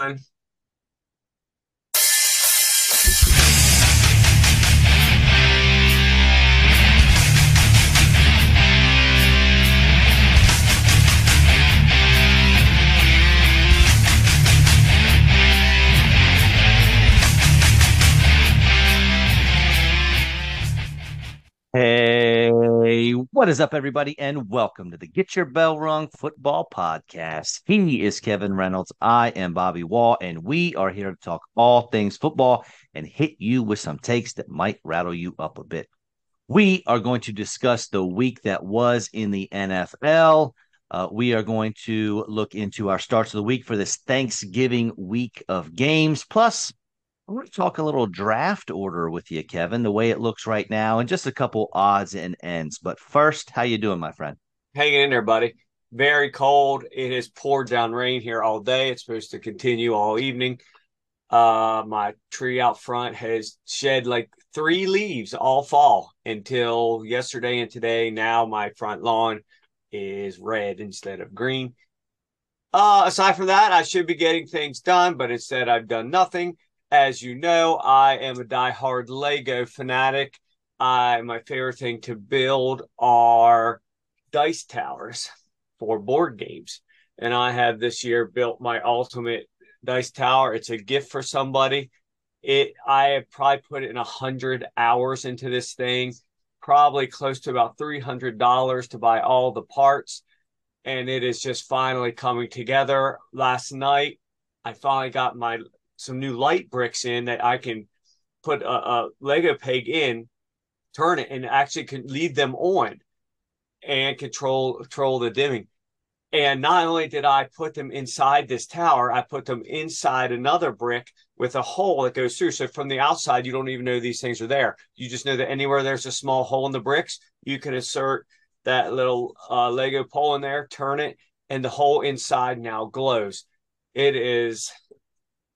Hey, what is up, everybody, and welcome to the Get Your Bell Rung Football Podcast. He is Kevin Reynolds. I am Bobby Wall, and we are here to talk all things football and hit you with some takes that might rattle you up a bit. We are going to discuss the week that was in the NFL. Uh, we are going to look into our starts of the week for this Thanksgiving week of games. Plus, I want to talk a little draft order with you, Kevin, the way it looks right now, and just a couple odds and ends. But first, how you doing, my friend? Hanging in there, buddy. Very cold. It has poured down rain here all day. It's supposed to continue all evening. Uh, my tree out front has shed like three leaves all fall until yesterday and today. Now my front lawn is red instead of green. Uh, aside from that, I should be getting things done, but instead I've done nothing. As you know, I am a die-hard Lego fanatic. I my favorite thing to build are dice towers for board games. And I have this year built my ultimate dice tower. It's a gift for somebody. It I have probably put in a hundred hours into this thing, probably close to about three hundred dollars to buy all the parts. And it is just finally coming together. Last night, I finally got my some new light bricks in that I can put a, a Lego peg in, turn it, and actually can leave them on and control control the dimming. And not only did I put them inside this tower, I put them inside another brick with a hole that goes through. So from the outside, you don't even know these things are there. You just know that anywhere there's a small hole in the bricks, you can insert that little uh, Lego pole in there, turn it, and the hole inside now glows. It is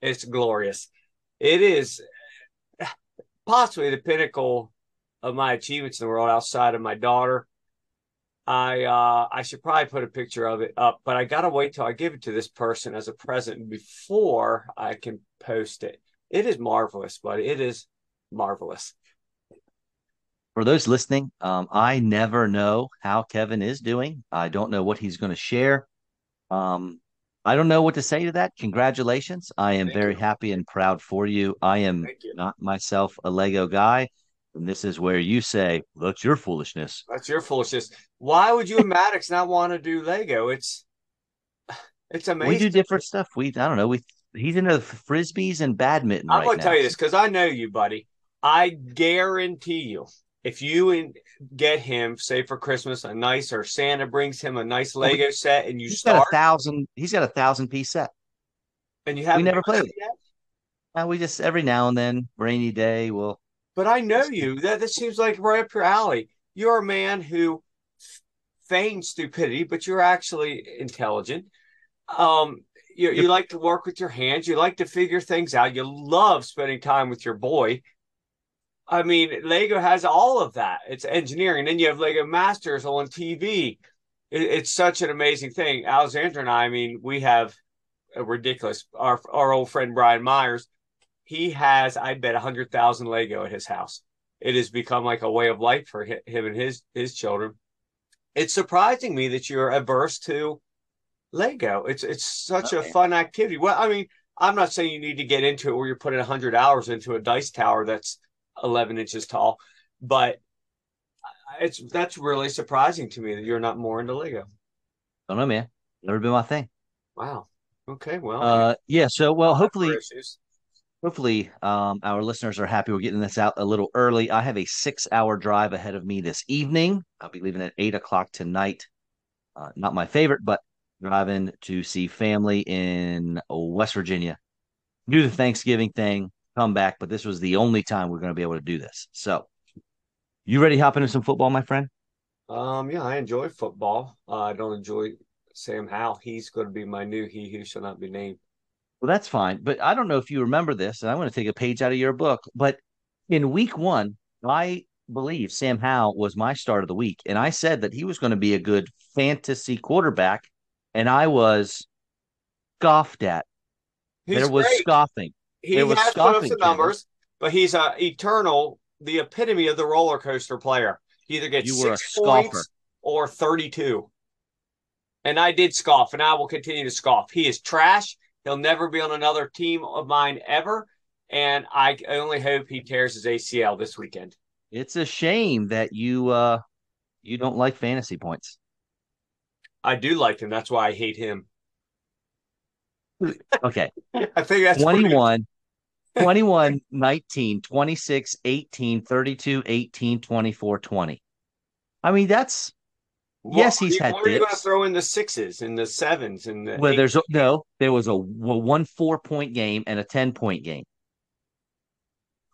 it's glorious. It is possibly the pinnacle of my achievements in the world outside of my daughter. I uh, I should probably put a picture of it up, but I gotta wait till I give it to this person as a present before I can post it. It is marvelous, buddy. It is marvelous. For those listening, um, I never know how Kevin is doing. I don't know what he's going to share. Um, I don't know what to say to that. Congratulations. I am Thank very you. happy and proud for you. I am you. not myself a Lego guy. And this is where you say, that's your foolishness. That's your foolishness. Why would you and Maddox not want to do Lego? It's it's amazing. We do different stuff. We I don't know. We he's into frisbees and badminton. I'm right gonna now. tell you this because I know you, buddy. I guarantee you, if you get him, say for Christmas, a nice or Santa brings him a nice Lego set, and you he's start got a thousand, he's got a thousand piece set, and you have never played it yet. Uh, we just every now and then, rainy day, we'll. But I know you. That this seems like right up your alley. You're a man who feigns stupidity, but you're actually intelligent. Um, you, you like to work with your hands. You like to figure things out. You love spending time with your boy. I mean, Lego has all of that. It's engineering. Then you have Lego Masters on TV. It, it's such an amazing thing. Alexandra and I, I mean, we have a ridiculous. Our our old friend Brian Myers, he has, I bet, a hundred thousand Lego at his house. It has become like a way of life for him and his his children. It's surprising me that you're averse to Lego. It's it's such okay. a fun activity. Well, I mean, I'm not saying you need to get into it where you're putting hundred hours into a dice tower that's 11 inches tall. But it's that's really surprising to me that you're not more into Lego. Don't know, man. Never been my thing. Wow. Okay. Well. Uh, yeah. So, well, hopefully, hopefully, um, our listeners are happy. We're getting this out a little early. I have a six-hour drive ahead of me this evening. I'll be leaving at eight o'clock tonight. Uh, not my favorite, but driving to see family in West Virginia. Do the Thanksgiving thing come back, but this was the only time we're going to be able to do this. So, you ready to hop into some football, my friend? Um, yeah, I enjoy football. Uh, I don't enjoy Sam Howell. He's going to be my new he who shall not be named. Well, that's fine. But I don't know if you remember this, and I'm going to take a page out of your book. But in week one, I believe Sam Howell was my start of the week. And I said that he was going to be a good fantasy quarterback. And I was scoffed at He's there was great. scoffing. He was has put up some Kevin. numbers, but he's a eternal, the epitome of the roller coaster player. He either gets You six points or 32. And I did scoff, and I will continue to scoff. He is trash. He'll never be on another team of mine ever. And I only hope he tears his ACL this weekend. It's a shame that you uh you don't like fantasy points. I do like him. That's why I hate him. Okay. I think that's pretty- 21 21 19 26 18 32 18 24 20. I mean that's Yes, he's had What are you going to throw in the sixes and the sevens and the well eights? there's a, no there was a one 4 point game and a 10 point game.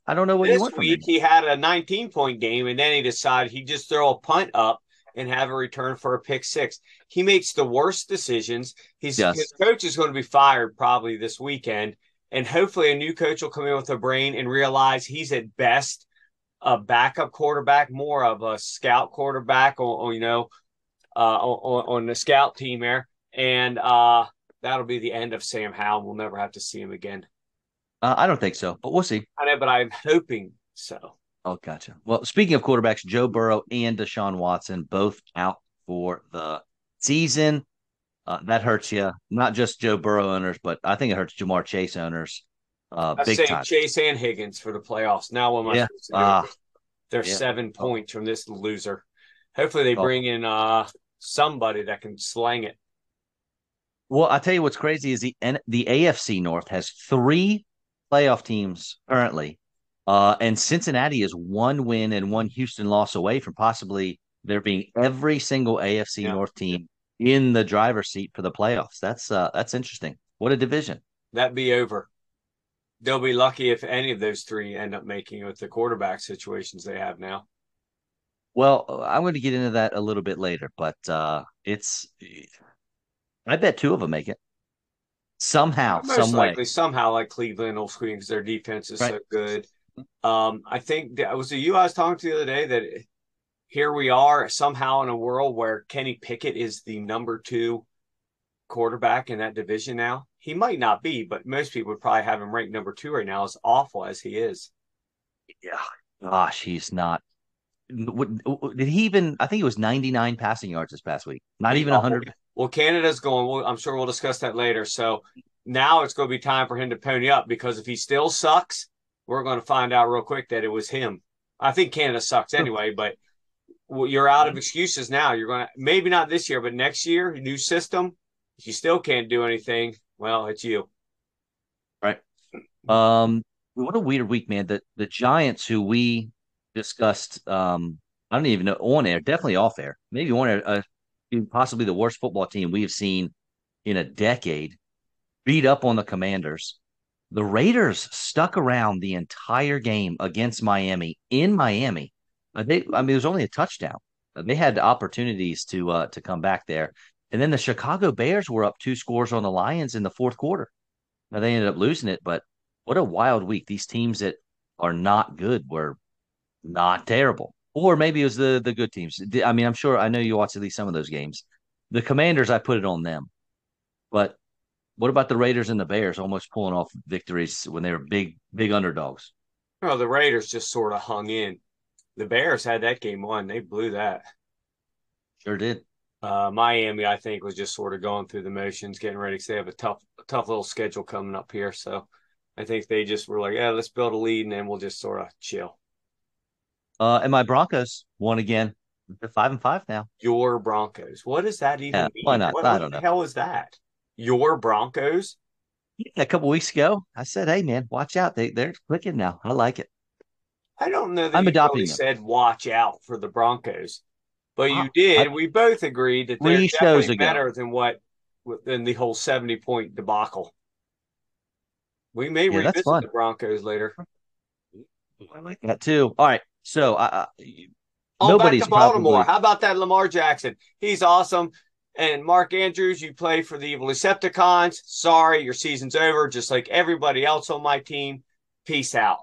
I don't know what you this week he had a 19 point game and then he decided he'd just throw a punt up and have a return for a pick six. He makes the worst decisions. He's Yes. his coach is going to be fired probably this weekend, and hopefully a new coach will come in with a brain and realize he's at best a backup quarterback, more of a scout quarterback, or, or, you know, uh, on, on the scout team there, and uh, that'll be the end of Sam Howell. We'll never have to see him again. Uh, I don't think so, but we'll see. I know, but I'm hoping so. Oh, gotcha. Well, speaking of quarterbacks, Joe Burrow and Deshaun Watson both out for the season. Uh, that hurts you, not just Joe Burrow owners, but I think it hurts Ja'Marr Chase owners uh, I big say time. Chase and Higgins for the playoffs. Now what am I Yeah. supposed to do? Ah, They're yeah. seven Oh. points from this loser. Hopefully they Oh. bring in uh somebody that can slang it. Well, I tell you what's crazy is the N- the AFC North has three playoff teams currently, uh, and Cincinnati is one win and one Houston loss away from possibly there being every single AFC Yeah. North team in the driver's seat for the playoffs. That's uh, that's interesting. What a division. That'd be over. They'll be lucky if any of those three end up making it with the quarterback situations they have now. Well, I'm going to get into that a little bit later, but uh, it's I bet two of them make it somehow, Most some way. likely, somehow, like Cleveland will squeak because their defense is Right. so good. Um, I think that was it you I was talking to the other day that here we are somehow in a world where Kenny Pickett is the number two quarterback in that division now. He might not be, but most people would probably have him ranked number two right now, as awful as he is. Yeah, gosh, he's not. Did he even? I think it was 99 passing yards this past week. Not even awful. 100. Well, Canada's going. Well, I'm sure we'll discuss that later. So now it's going to be time for him to pony up because if he still sucks, we're going to find out real quick that it was him. I think Canada sucks anyway, but well, you're out of excuses now. You're going to maybe not this year, but next year, new system. If you still can't do anything, well, it's you. Right. Um, what a weird week, man. The the Giants, who we discussed, um, I don't even know on air, definitely off air, maybe on air, uh, possibly the worst football team we have seen in a decade, beat up on the Commanders. The Raiders stuck around the entire game against Miami in Miami. Uh, I mean, it was only a touchdown. Uh, They had opportunities to uh, to come back there, and then the Chicago Bears were up two scores on the Lions in the fourth quarter. Now they ended up losing it, but what a wild week. These teams that are not good were not terrible. Or maybe it was the the good teams. I mean, I'm sure I know you watched at least some of those games. The Commanders, I put it on them. But what about the Raiders and the Bears almost pulling off victories when they were big, big underdogs? Well, the Raiders just sort of hung in. The Bears had that game won. They blew that. Sure did. Uh, Miami, I think, was just sort of going through the motions, getting ready because they have a tough, tough little schedule coming up here. So I think they just were like, "Yeah, let's build a lead, and then we'll just sort of chill." Uh, and my Broncos won again. They're five and five now. Your Broncos. What does that even Yeah, mean? why not? What, I what don't the know. hell is that? Your Broncos? A couple weeks ago, I said, "Hey, man, watch out! They they're clicking now. I like it." I don't know that I'm you adopting really said watch out for the Broncos, but you did. I- we both agreed that they're Three shows definitely ago. better than what than the whole seventy point debacle. We may Yeah, that's revisit the Broncos later. I like that too. All right, so I, I, Oh, Nobody's back to Baltimore. probably- How about that Lamar Jackson? He's awesome. And Mark Andrews, you play for the Evil Decepticons. Sorry, your season's over, just like everybody else on my team. Peace out.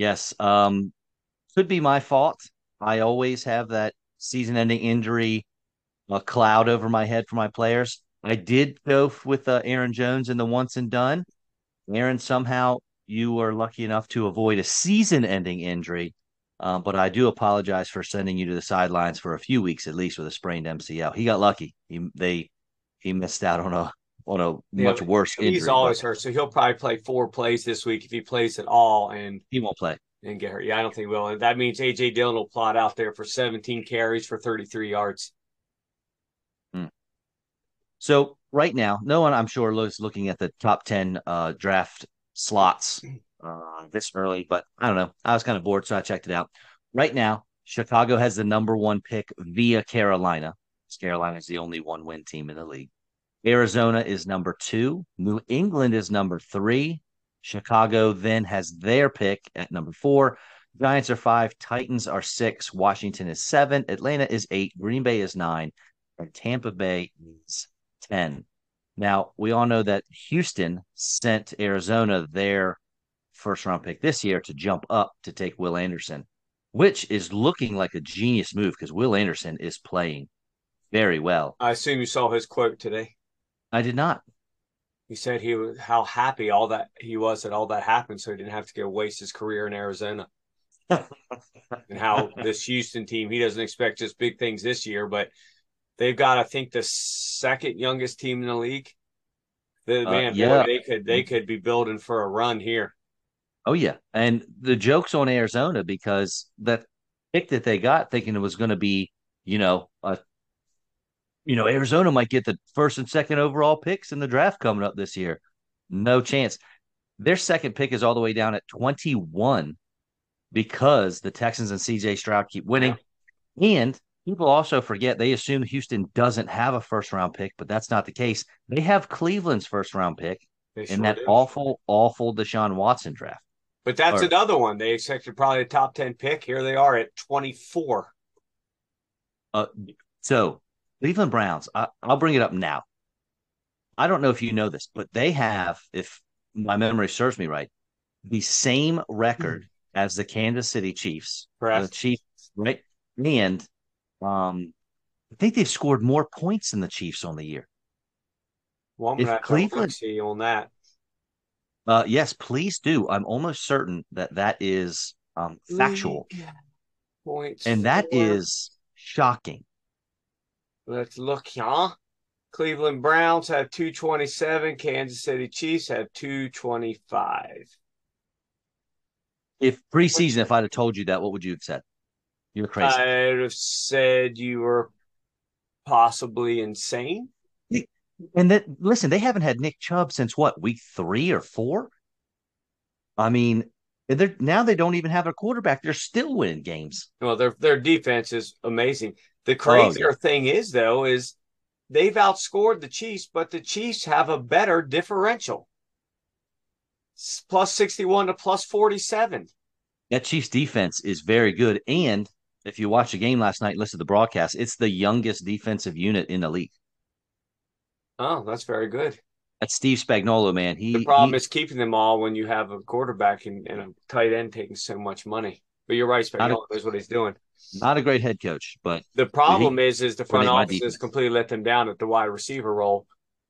Yes. Um, could be my fault. I always have that season ending injury a cloud over my head for my players. I did go with uh, Aaron Jones in the once and done. Aaron, somehow you were lucky enough to avoid a season ending injury. Um, but I do apologize for sending you to the sidelines for a few weeks at least with a sprained MCL. He got lucky. He they he missed out on a on a yeah, much worse he's injury. always hurt, so he'll probably play four plays this week if he plays at all, and he won't play and get hurt. Yeah, I don't think he will. And that means AJ Dillon will plot out there for 17 carries for 33 yards. Hmm. So right now, no one I'm sure is looking at the top 10 uh, draft slots uh, this early, but I don't know. I was kind of bored, so I checked it out. Right now, Chicago has the number one pick via Carolina. Carolina is the only one win team in the league. Arizona is number two. New England is number three. Chicago then has their pick at number four. Giants are five. Titans are six. Washington is seven. Atlanta is eight. Green Bay is nine. And Tampa Bay is 10. Now, we all know that Houston sent Arizona their first round pick this year to jump up to take Will Anderson, which is looking like a genius move because Will Anderson is playing very well. I assume you saw his quote today. I did not. He said he was how happy all that he was that all that happened, so he didn't have to go waste his career in Arizona. and how this Houston team, he doesn't expect just big things this year, but they've got, I think, the second youngest team in the league. The, uh, man, yeah. boy, they could they could be building for a run here. Oh yeah, and the jokes on Arizona because that pick that they got, thinking it was going to be, you know, a you know, Arizona might get the first and second overall picks in the draft coming up this year. No chance. Their second pick is all the way down at 21 because the Texans and CJ Stroud keep winning. And people also forget they assume Houston doesn't have a first round pick, but that's not the case. They have Cleveland's first round pick they in sure that do. awful, awful Deshaun Watson draft. But that's or, another one. They expected probably a top 10 pick. Here they are at 24. Uh, so Cleveland Browns, I, will bring it up now. I don't know if you know this, but they have, if my memory serves me right, the same record as the Kansas City Chiefs. Correct. The Chiefs, right? And um, I think they've scored more points than the Chiefs on the year. Well, I'm if Cleveland see on that. Uh, yes, please do. I'm almost certain that that is um, factual, points, and that is shocking. Let's look here. Cleveland Browns have 227. Kansas City Chiefs have 225. If preseason, if I'd have told you that, what would you have said? You're crazy. I'd have said you were possibly insane. And that listen, they haven't had Nick Chubb since what week three or four. I mean, they're now they don't even have a quarterback. They're still winning games. Well, their their defense is amazing. The crazier oh, yeah. thing is, though, is they've outscored the Chiefs, but the Chiefs have a better differential. Plus 61 to plus 47. That Chiefs defense is very good. And if you watch the game last night, listen to the broadcast, it's the youngest defensive unit in the league. Oh, that's very good. That's Steve Spagnuolo, man. He the problem he, is keeping them all when you have a quarterback and, and a tight end taking so much money. But you're right, Spagnuolo knows what he's doing. Not a great head coach, but the problem he, is, is the front office has completely let them down at the wide receiver role.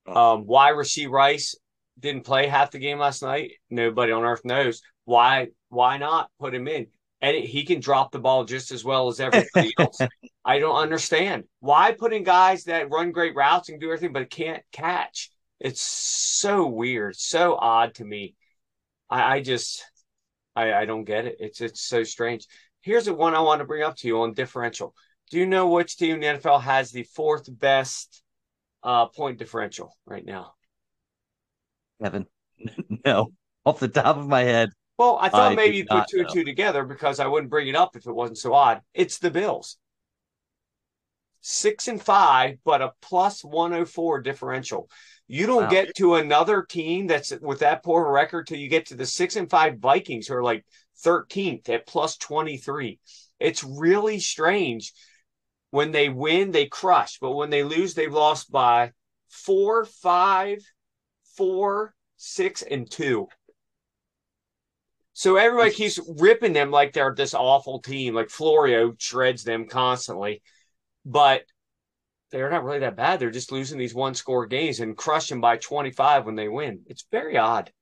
Oh. Um, why Rashee Rice didn't play half the game last night? Nobody on earth knows why. Why not put him in? And he can drop the ball just as well as everybody else. I don't understand why putting guys that run great routes and do everything but can't catch. It's so weird, so odd to me. I, I just, I, I don't get it. It's it's so strange. Here's the one I want to bring up to you on differential. Do you know which team in the NFL has the fourth best uh, point differential right now? Kevin, no, off the top of my head. Well, I thought I maybe you put two know. and two together because I wouldn't bring it up if it wasn't so odd. It's the Bills. Six and five, but a plus 104 differential. You don't wow. get to another team that's with that poor record till you get to the six and five Vikings, who are like 13th at plus 23. It's really strange. When they win, they crush, but when they lose, they've lost by four, five, four, six, and two. So everybody keeps ripping them like they're this awful team. Like Florio shreds them constantly. But they're not really that bad. They're just losing these one score games and crushing by 25 when they win. It's very odd.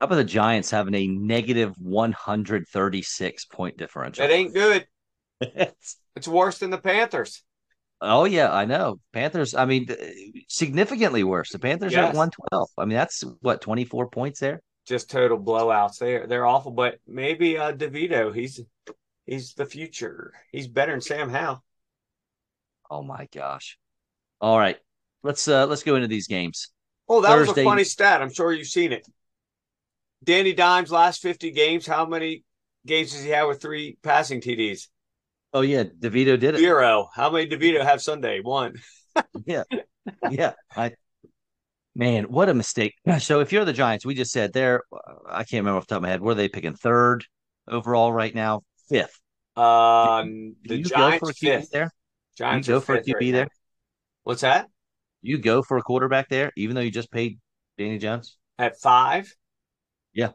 How about the Giants having a negative 136 point differential? That ain't good. it's, it's worse than the Panthers. Oh yeah, I know. Panthers. I mean, significantly worse. The Panthers yes. are at one twelve. I mean, that's what twenty four points there. Just total blowouts. They're they're awful. But maybe uh DeVito. He's he's the future. He's better than Sam Howell. Oh my gosh. All right, let's uh let's go into these games. Oh, that Thursday. was a funny stat. I'm sure you've seen it. Danny Dimes last fifty games. How many games does he have with three passing TDs? Oh yeah, DeVito did it. Zero. How many DeVito have Sunday? One. yeah, yeah. I man, what a mistake. So if you're the Giants, we just said they're I can't remember off the top of my head. Were they picking third overall right now? Fifth. Um, the you Giants go for a QB fifth. there. Giants you go for a QB right there. What's that? You go for a quarterback there, even though you just paid Danny Jones at five. Yeah,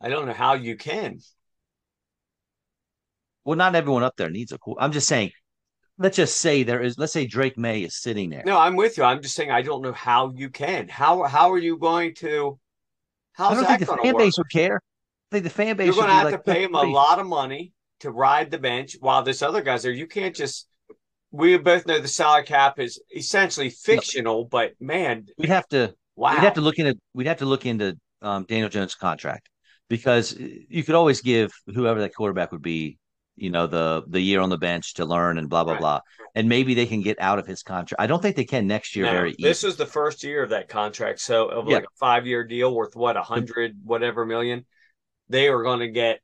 I don't know how you can well, not everyone up there needs a cool. I'm just saying, let's just say there is. Let's say Drake Maye is sitting there. No, I'm with you. I'm just saying I don't know how you can. How how are you going to? How's I don't that think the fan work? base would care. I think the fan base. You're going to have like, to pay him a lot of money to ride the bench while this other guy's there. You can't just. We both know the salary cap is essentially fictional, but man, we'd have to. Wow. We'd have to look into. We'd have to look into um, Daniel Jones' contract because you could always give whoever that quarterback would be you know the the year on the bench to learn and blah blah right. blah and maybe they can get out of his contract i don't think they can next year no, very this easy. is the first year of that contract so of yeah. like a five year deal worth what a hundred whatever million they are going to get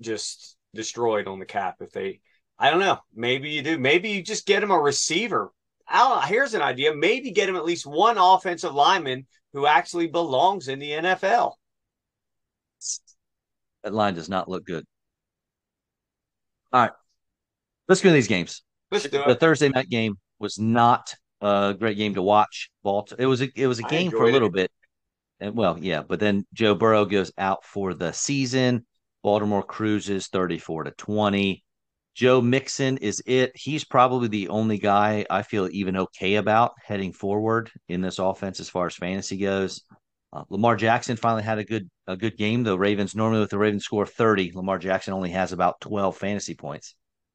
just destroyed on the cap if they i don't know maybe you do maybe you just get him a receiver I'll, here's an idea maybe get him at least one offensive lineman who actually belongs in the nfl that line does not look good all right. Let's go to these games. Let's do it. The Thursday night game was not a great game to watch. Baltimore. It was a it was a game for a little it. bit. And well, yeah, but then Joe Burrow goes out for the season. Baltimore cruises 34 to 20. Joe Mixon is it. He's probably the only guy I feel even okay about heading forward in this offense as far as fantasy goes. Uh, Lamar Jackson finally had a good a good game. The Ravens normally with the Ravens score 30, Lamar Jackson only has about 12 fantasy points.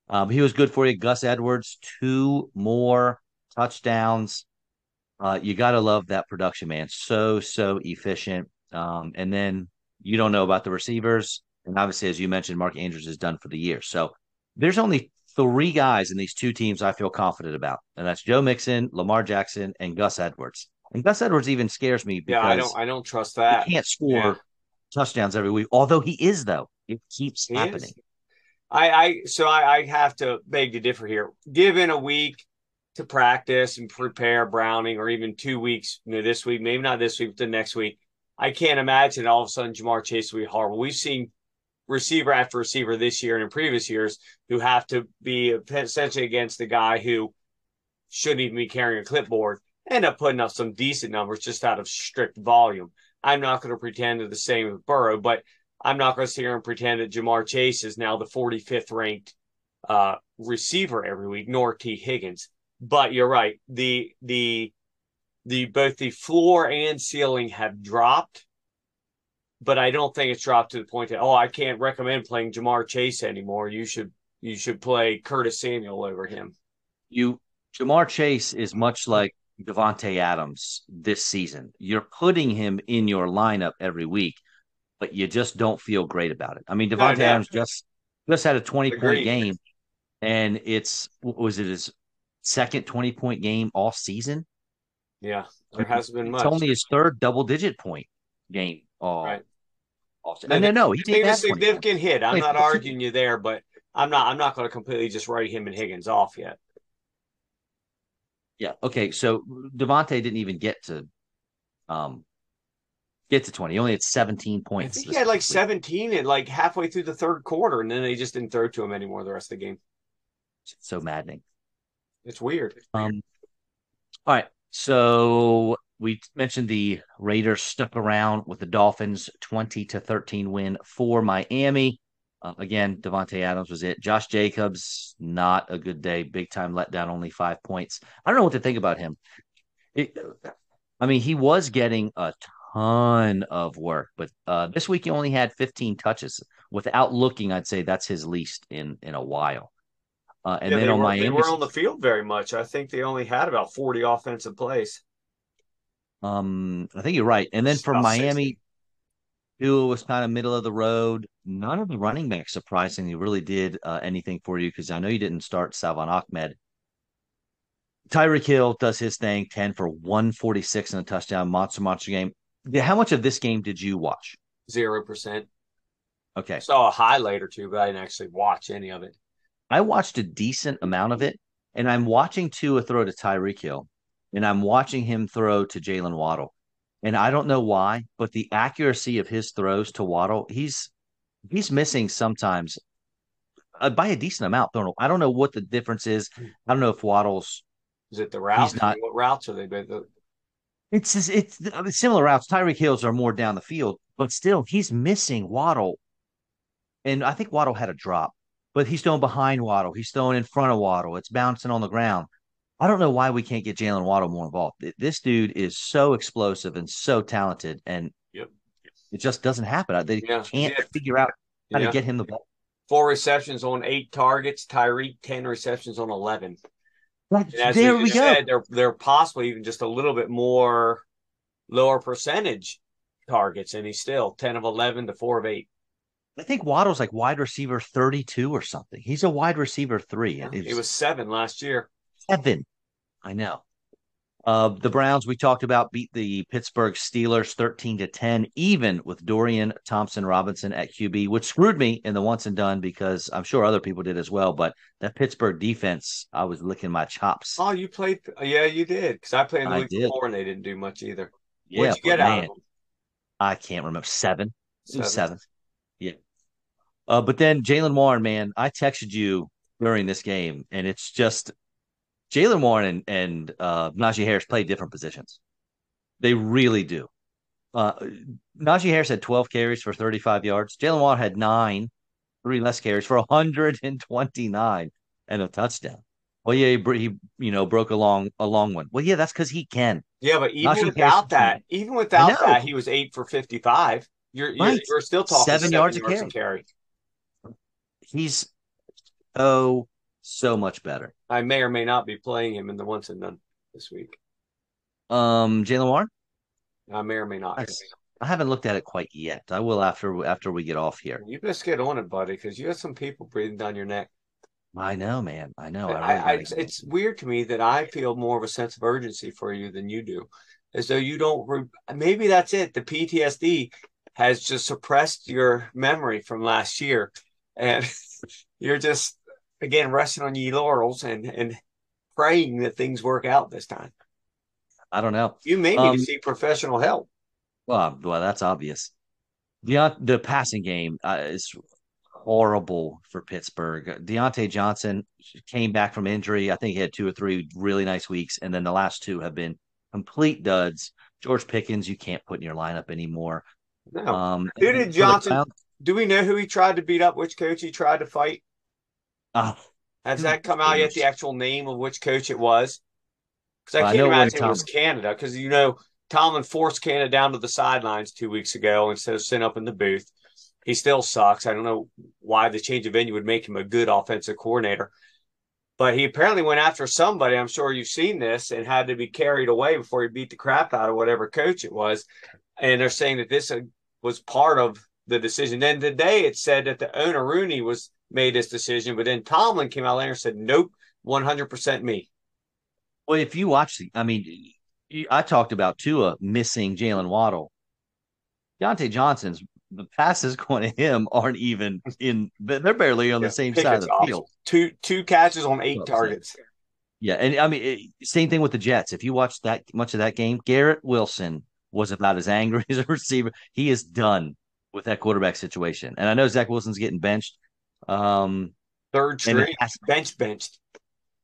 Um, he was good for you. Gus Edwards, two more touchdowns. Uh, you got to love that production, man. So so efficient. Um, and then you don't know about the receivers, and obviously, as you mentioned, Mark Andrews is done for the year. So there's only three guys in these two teams I feel confident about, and that's Joe Mixon, Lamar Jackson, and Gus Edwards. And Gus Edwards even scares me because yeah, I don't I don't trust that. He can't score yeah. touchdowns every week. Although he is though. It keeps he happening. Is. I, I so I, I have to beg to differ here. Given a week to practice and prepare Browning, or even two weeks, you know, this week, maybe not this week, but the next week, I can't imagine all of a sudden Ja'Marr Chase will be horrible. We've seen receiver after receiver this year and in previous years who have to be essentially against the guy who shouldn't even be carrying a clipboard end up putting up some decent numbers just out of strict volume. I'm not going to pretend to the same with Burrow, but I'm not going to sit here and pretend that Ja'Marr Chase is now the 45th ranked uh, receiver every week, nor Tee Higgins. But you're right. The the the both the floor and ceiling have dropped, but I don't think it's dropped to the point that oh I can't recommend playing Ja'Marr Chase anymore. You should you should play Curtis Samuel over him. You Ja'Marr Chase is much like Davante Adams this season. You're putting him in your lineup every week, but you just don't feel great about it. I mean, Davante no, Adams just just had a 20 Agreed. point game, and it's was it his second 20 point game all season? Yeah, there hasn't been much. It's only his third double digit point game all. Right. All, no, no, no. He did a significant hit. I'm not arguing you there, but I'm not. I'm not going to completely just write him and Higgins off yet. Yeah. Okay. So Davante didn't even get to um get to 20. He only had 17 points. I think he had like 17 and like halfway through the third quarter, and then they just didn't throw to him anymore the rest of the game. It's so maddening. It's weird. Um all right. So we mentioned the Raiders stuck around with the Dolphins 20 to 13 win for Miami. Uh, again, Davante Adams was it. Josh Jacobs, not a good day. Big time letdown, only five points. I don't know what to think about him. It, I mean, he was getting a ton of work, but uh, this week he only had 15 touches. Without looking, I'd say that's his least in in a while. Uh, and yeah, then on were, Miami, they were on the field very much. I think they only had about 40 offensive plays. Um, I think you're right. And then for Miami, Tua was kind of middle of the road. None of the running backs, surprisingly, really did uh, anything for you because I know you didn't start Salvon Ahmed. Tyreek Hill does his thing, 10 for 146 and a touchdown, monster, monster game. How much of this game did you watch? Zero percent. Okay. Saw a highlight or two, but I didn't actually watch any of it. I watched a decent amount of it, and I'm watching Tua throw to Tyreek Hill, and I'm watching him throw to Jalen Waddle. And I don't know why, but the accuracy of his throws to Waddle, he's he's missing sometimes uh, by a decent amount. Don't know. I don't know what the difference is. I don't know if Waddle's is it the routes? Not, what routes are they? It's just, it's similar routes. Tyreek Hills are more down the field, but still he's missing Waddle, and I think Waddle had a drop, but he's throwing behind Waddle. He's throwing in front of Waddle. It's bouncing on the ground. I don't know why we can't get Jalen Waddle more involved. This dude is so explosive and so talented, and yep. it just doesn't happen. They yeah. can't yeah. figure out how yeah. to get him the ball. Four receptions on eight targets. Tyreek ten receptions on eleven. there we said, go. They're they're possibly even just a little bit more lower percentage targets, and he's still ten of eleven to four of eight. I think Waddle's like wide receiver thirty-two or something. He's a wide receiver three. Yeah, it was seven last year. Seven. I know. Uh, the Browns we talked about beat the Pittsburgh Steelers 13 to 10, even with Dorian Thompson Robinson at QB, which screwed me in the once and done because I'm sure other people did as well. But that Pittsburgh defense, I was licking my chops. Oh, you played? Yeah, you did. Because I played in the week before and they didn't do much either. Yeah, What'd you get man, out of them? I can't remember. Seven. Seven. Seven. Yeah. Uh, but then Jaylen Warren, man, I texted you during this game, and it's just Jaylen Warren and, and uh, Najee Harris play different positions. They really do. Uh, Najee Harris had 12 carries for 35 yards. Jaylen Warren had nine, three less carries for 129 and a touchdown. Well, yeah, he, he you know broke a long a long one. Well, yeah, that's because he can. Yeah, but even Najee without that, even without that, he was eight for 55. You're you're, right. you're still talking seven, seven yards, yards, a carry. carry. He's so so much better. I may or may not be playing him in the once and done this week. Um, Jaylen Warren. I may or may not. I, I, haven't looked at it quite yet. I will after after we get off here. You best get on it, buddy, because you have some people breathing down your neck. I know, man. I know. I, I, I it's weird to me that I feel more of a sense of urgency for you than you do, as though you don't. Re- Maybe that's it. The PTSD has just suppressed your memory from last year, and you're just again resting on ye laurels and and praying that things work out this time. I don't know. You may need um, to seek professional help. Well, well, that's obvious. The the passing game uh, is horrible for Pittsburgh. Diontae Johnson came back from injury. I think he had two or three really nice weeks, and then the last two have been complete duds. George Pickens, you can't put in your lineup anymore. No. Um, who did Johnson? Do we know who he tried to beat up? Which coach he tried to fight? Oh, Has that come out yet? The actual name of which coach it was? Because I can't imagine it was Canada. Because you know Tomlin forced Canada down to the sidelines two weeks ago instead of sitting up in the booth. He still sucks. I don't know why the change of venue would make him a good offensive coordinator. But he apparently went after somebody. I'm sure you've seen this and had to be carried away before he beat the crap out of whatever coach it was. And they're saying that this uh, was part of the decision. Then today it said that the owner Rooney was made this decision, but then Tomlin came out there and said, "Nope, one hundred percent me." Well, if you watch the, I mean, I talked about Tua missing Jalen Waddle. Diontae Johnson's the passes going to him aren't even in. They're barely on yeah, the same side of the awesome. field. Two two catches on eight targets. Yeah, and I mean, it, same thing with the Jets. If you watch that much of that game, Garrett Wilson was about as angry as a receiver. He is done with that quarterback situation. And I know Zach Wilson's getting benched, um, Third straight bench benched.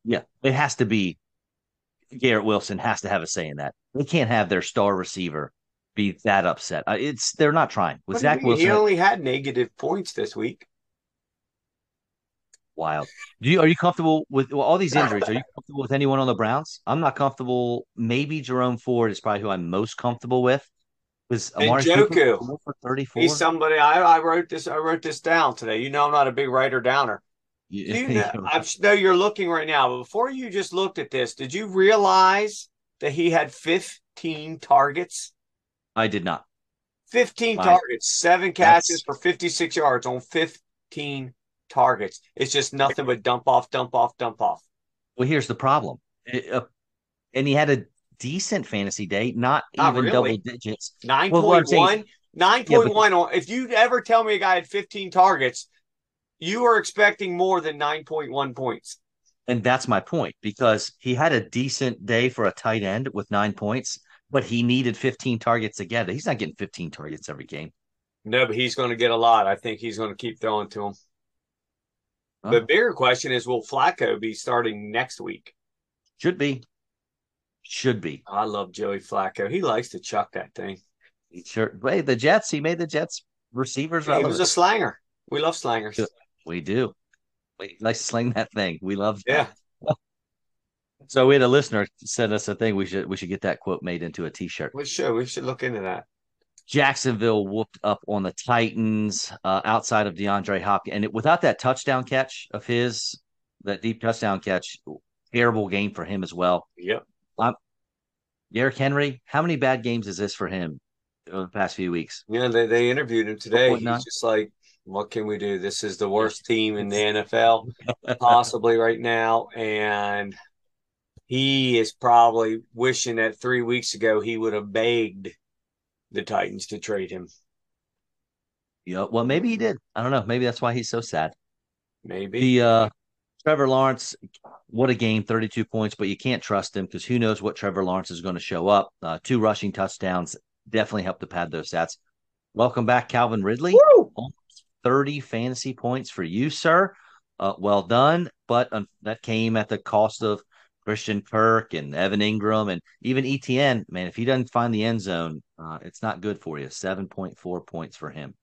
Yeah, it has to be. Garrett Wilson has to have a say in that. They can't have their star receiver be that upset. Uh, it's they're not trying with Zach he, Wilson. He only had negative points this week. Wild. Do you are you comfortable with well, all these injuries? Are you comfortable with anyone on the Browns? I'm not comfortable. Maybe Jerome Ford is probably who I'm most comfortable with. Was Amari Njoku for 34? He's somebody I, I wrote this I wrote this down today. You know I'm not a big writer downer. You know, I know you're looking right now, but before you just looked at this, did you realize that he had 15 targets? I did not. 15 targets, seven catches for 56 yards on 15 targets. It's just nothing but dump off, dump off, dump off. Well, here's the problem. It, uh, and he had a decent fantasy day, not, not even really. double digits. 9.1. Well, 9.1 yeah, if you ever tell me a guy had 15 targets, you are expecting more than 9.1 points. And that's my point because he had a decent day for a tight end with nine points, but he needed 15 targets to get it. He's not getting 15 targets every game. No, but he's going to get a lot. I think he's going to keep throwing to him. The oh. bigger question is will Flacco be starting next week? Should be. Should be. I love Joey Flacco. He likes to chuck that thing. He sure. Wait, the Jets. He made the Jets receivers. He was a slanger. We love slangers. We do. We like to sling that thing. We love. Yeah. so we had a listener send us a thing. We should we should get that quote made into a T-shirt. We should. We should look into that. Jacksonville whooped up on the Titans uh, outside of DeAndre Hopkins, and it, without that touchdown catch of his, that deep touchdown catch, terrible game for him as well. Yep. Um, Derrick Henry, how many bad games is this for him over the past few weeks? Yeah, they, they interviewed him today. He's just like, what can we do? This is the worst team in the NFL possibly right now. And he is probably wishing that three weeks ago he would have begged the Titans to trade him. Yeah, well, maybe he did. I don't know. Maybe that's why he's so sad. Maybe the uh, Trevor Lawrence. What a game, thirty-two points, but you can't trust him because who knows what Trevor Lawrence is going to show up. Uh, two rushing touchdowns definitely helped to pad those stats. Welcome back, Calvin Ridley. Thirty fantasy points for you, sir. Uh, well done, but um, that came at the cost of Christian Kirk and Evan Engram and even ETN, man, if he doesn't find the end zone, uh, it's not good for you. 7.4 points for him.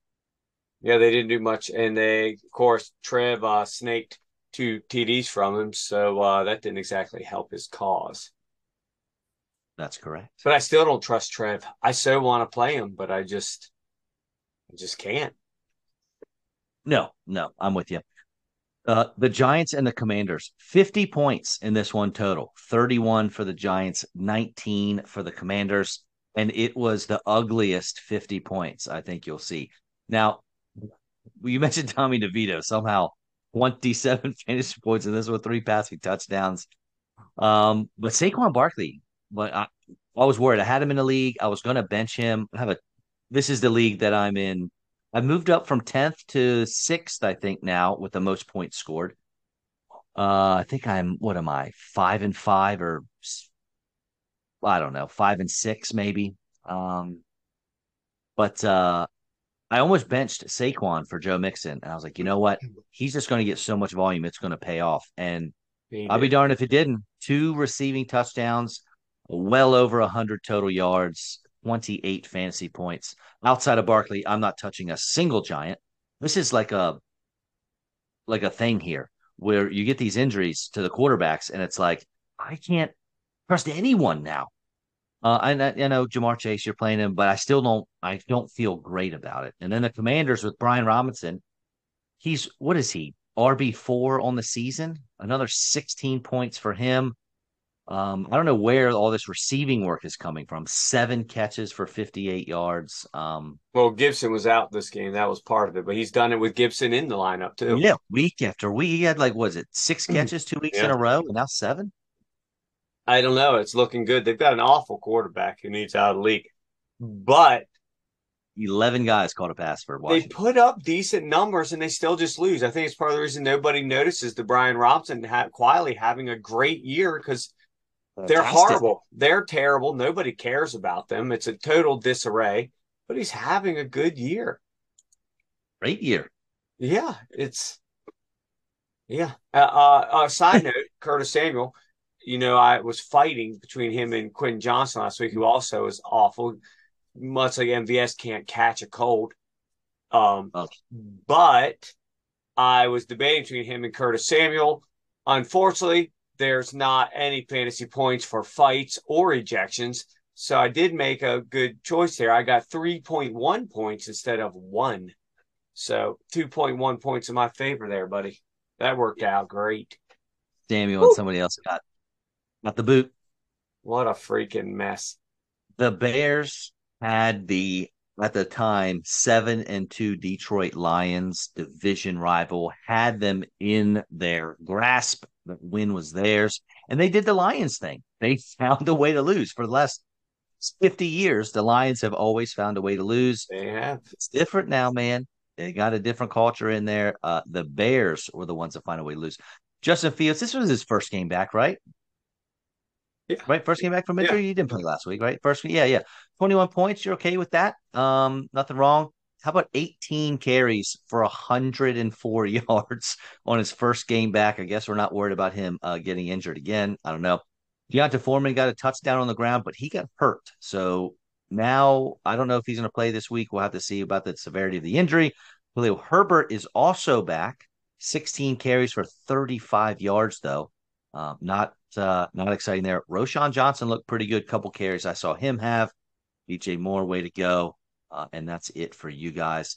Yeah, they didn't do much. And they, of course, Trev uh, snaked two TDs from him. So uh, that didn't exactly help his cause. That's correct. But I still don't trust Trev. I so want to play him, but I just, I just can't. No, no, I'm with you. Uh, the Giants and the Commanders, 50 points in this one total 31 for the Giants, 19 for the Commanders. And it was the ugliest 50 points I think you'll see. Now, you mentioned Tommy DeVito, somehow 27 fantasy points in this with three passing touchdowns. Um, but Saquon Barkley, but I, I was worried. I had him in the league. I was going to bench him. I have a. This is the league that I'm in I've moved up from 10th to 6th, I think, now with the most points scored. Uh, I think I'm, what am I, five and five or I don't know, five and six maybe. Um, but uh, I almost benched Saquon for Joe Mixon. And I was like, you know what? He's just going to get so much volume, it's going to pay off. And I'll be darned if it didn't. Two receiving touchdowns, well over 100 total yards, 28 fantasy points. Outside of Barkley, I'm not touching a single giant. This is like a like a thing here where you get these injuries to the quarterbacks, and it's like I can't trust anyone now. Uh, I, I know Ja'Marr Chase, you're playing him, but I still don't. I don't feel great about it. And then the Commanders with Brian Robinson, he's what is he? RB four on the season, another 16 points for him. Um, I don't know where all this receiving work is coming from. Seven catches for 58 yards. Um, well, Gibson was out this game. That was part of it, but he's done it with Gibson in the lineup too. Yeah, week after week. He had like, was it six mm. catches two weeks yeah. in a row, and now seven? I don't know. It's looking good. They've got an awful quarterback who needs out of the league, but 11 guys caught a pass for Washington. They put up decent numbers and they still just lose. I think it's part of the reason nobody notices the Brian Robson ha- quietly having a great year because they're horrible. They're terrible. Nobody cares about them. It's a total disarray. But he's having a good year. Great year. Yeah, it's yeah. Uh, uh, uh side note: Curtis Samuel. You know, I was fighting between him and Quentin Johnston last week, who also is awful. Much like MVS can't catch a cold. Um, okay. but I was debating between him and Curtis Samuel. Unfortunately, there's not any fantasy points for fights or ejections. So I did make a good choice there. I got 3.1 points instead of one. So 2.1 points in my favor there, buddy. That worked out great. Samuel and somebody else got got the boot. What a freaking mess. The Bears had the at the time seven and two Detroit Lions division rival had them in their grasp. The win was theirs, and they did the Lions thing. They found a way to lose for the last 50 years. The Lions have always found a way to lose. They have. It's different now, man. They got a different culture in there. Uh, the Bears were the ones that find a way to lose. Justin Fields, this was his first game back, right? Yeah. Right, first game back from injury. Yeah. You didn't play last week, right? First, yeah, yeah. Twenty-one points. You're okay with that? Um, nothing wrong. How about 18 carries for 104 yards on his first game back? I guess we're not worried about him uh, getting injured again. I don't know. D'Onta Foreman got a touchdown on the ground, but he got hurt. So now I don't know if he's going to play this week. We'll have to see about the severity of the injury. Khalil Herbert is also back. 16 carries for 35 yards, though. Uh, not uh, not exciting there. Roschon Johnson looked pretty good. Couple carries I saw him have. DJ Moore, way to go. Uh, and that's it for you guys.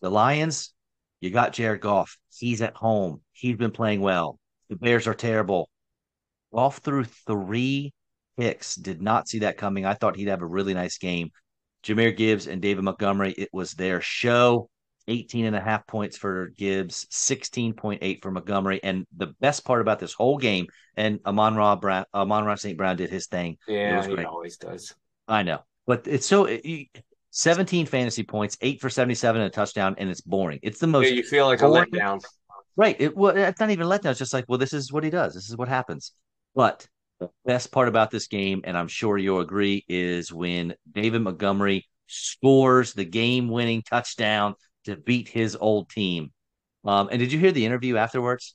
The Lions, you got Jared Goff. He's at home. He's been playing well. The Bears are terrible. Goff threw three picks. Did not see that coming. I thought he'd have a really nice game. Jahmyr Gibbs and David Montgomery, it was their show. 18 and a half points for Gibbs, 16.8 for Montgomery. And the best part about this whole game, and Amon Ra Brown, Amon Ra St. Brown did his thing. Yeah, he always does. I know. But it's so it, 17 fantasy points, eight for 77 and a touchdown, and it's boring. It's the most. Yeah, you feel like boring. a letdown. Right. It, well, it's not even letdown. It's just like, well, this is what he does. This is what happens. But the best part about this game, and I'm sure you'll agree, is when David Montgomery scores the game winning touchdown to beat his old team. Um, and did you hear the interview afterwards?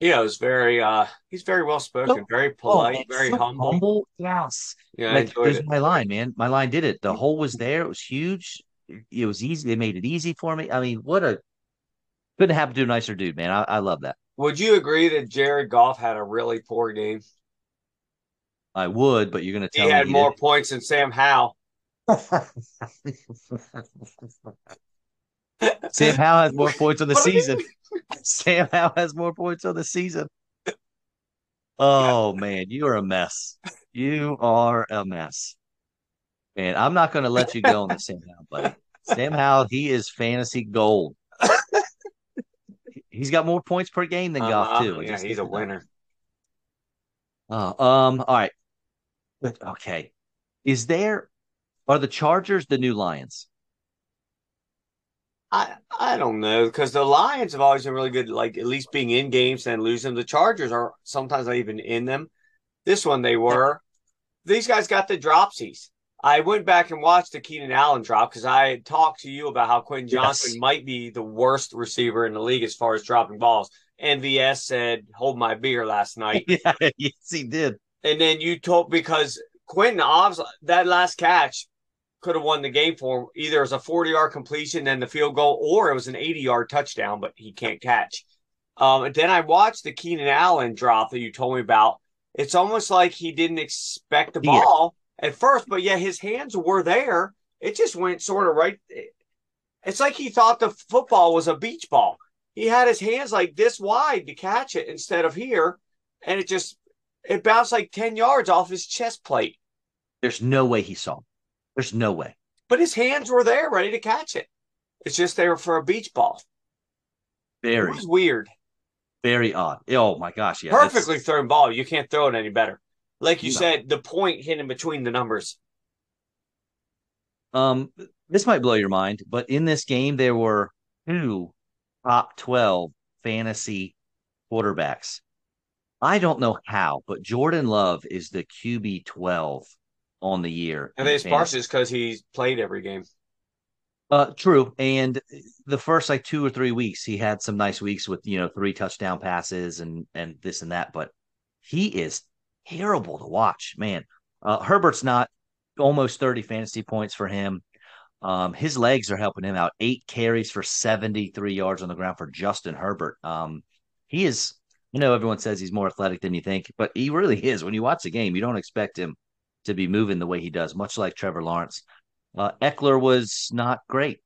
Yeah, it was very uh he's very well spoken, so, very polite, oh, very so humble. humble. Yes. Yeah, like, it. my line, man. My line did it. The hole was there, it was huge. It was easy. They made it easy for me. I mean, what a couldn't happen to a nicer dude, man. I, I love that. Would you agree that Jared Goff had a really poor game? I would, but you're gonna tell me. he me had he more didn't. points than Sam Howell. Sam Howell has more points on the season. Sam Howell has more points on the season. Oh man, you are a mess. You are a mess. And I'm not going to let you go on the Sam Howell, buddy. Sam Howell, he is fantasy gold. He's got more points per game than Goff uh, too. Yeah, he's a winner. Oh, um, all right. Okay. Is there are the Chargers the new Lions? I I don't know because the Lions have always been really good, like at least being in games and losing. The Chargers are sometimes not even in them. This one they were. These guys got the dropsies. I went back and watched the Keenan Allen drop because I had talked to you about how Quentin Johnston yes. might be the worst receiver in the league as far as dropping balls. MVS said, "Hold my beer" last night. yeah, yes, he did. And then you told because Quentin obviously that last catch could have won the game for him. Either as a 40 yard completion and the field goal, or it was an 80 yard touchdown, but he can't catch. Um, and then I watched the Keenan Allen drop that you told me about. It's almost like he didn't expect the ball at first, but yeah, his hands were there. It just went sort of right. It's like he thought the football was a beach ball. He had his hands like this wide to catch it instead of here, and it just it bounced like 10 yards off his chest plate. There's no way he saw. There's no way. But his hands were there, ready to catch it. It's just there for a beach ball. Very it was weird. Very odd. Oh my gosh! Yeah, perfectly thrown ball. You can't throw it any better. Like you no. said, the point hidden between the numbers. Um, this might blow your mind, but in this game there were two top twelve fantasy quarterbacks. I don't know how, but Jordan Love is the QB twelve on the year. And they sparse is because he's played every game. Uh, true. And the first like two or three weeks, he had some nice weeks with you know three touchdown passes and and this and that. But he is terrible to watch, man. Uh, Herbert's not almost thirty fantasy points for him. Um, his legs are helping him out. Eight carries for 73 yards on the ground for Justin Herbert. Um, he is, you know, everyone says he's more athletic than you think, but he really is. When you watch the game, you don't expect him to be moving the way he does, much like Trevor Lawrence. Uh, Ekeler was not great.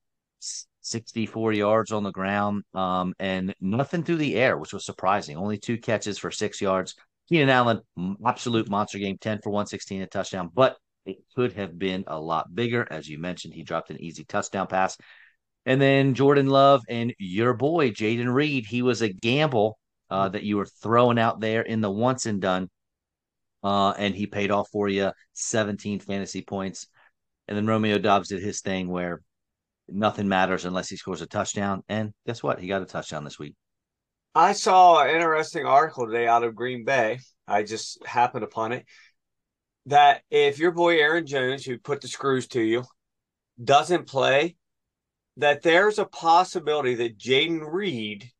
64 yards on the ground um, and nothing through the air, which was surprising. Only two catches for six yards. Keenan Allen, absolute monster game, 10 for 116, a touchdown, but it could have been a lot bigger. As you mentioned, he dropped an easy touchdown pass. And then Jordan Love and your boy, Jayden Reed, he was a gamble uh, that you were throwing out there in the once and done. Uh, and he paid off for you 17 fantasy points. And then Romeo Doubs did his thing where nothing matters unless he scores a touchdown. And guess what? He got a touchdown this week. I saw an interesting article today out of Green Bay. I just happened upon it that if your boy Aaron Jones, who put the screws to you, doesn't play, that there's a possibility that Jayden Reed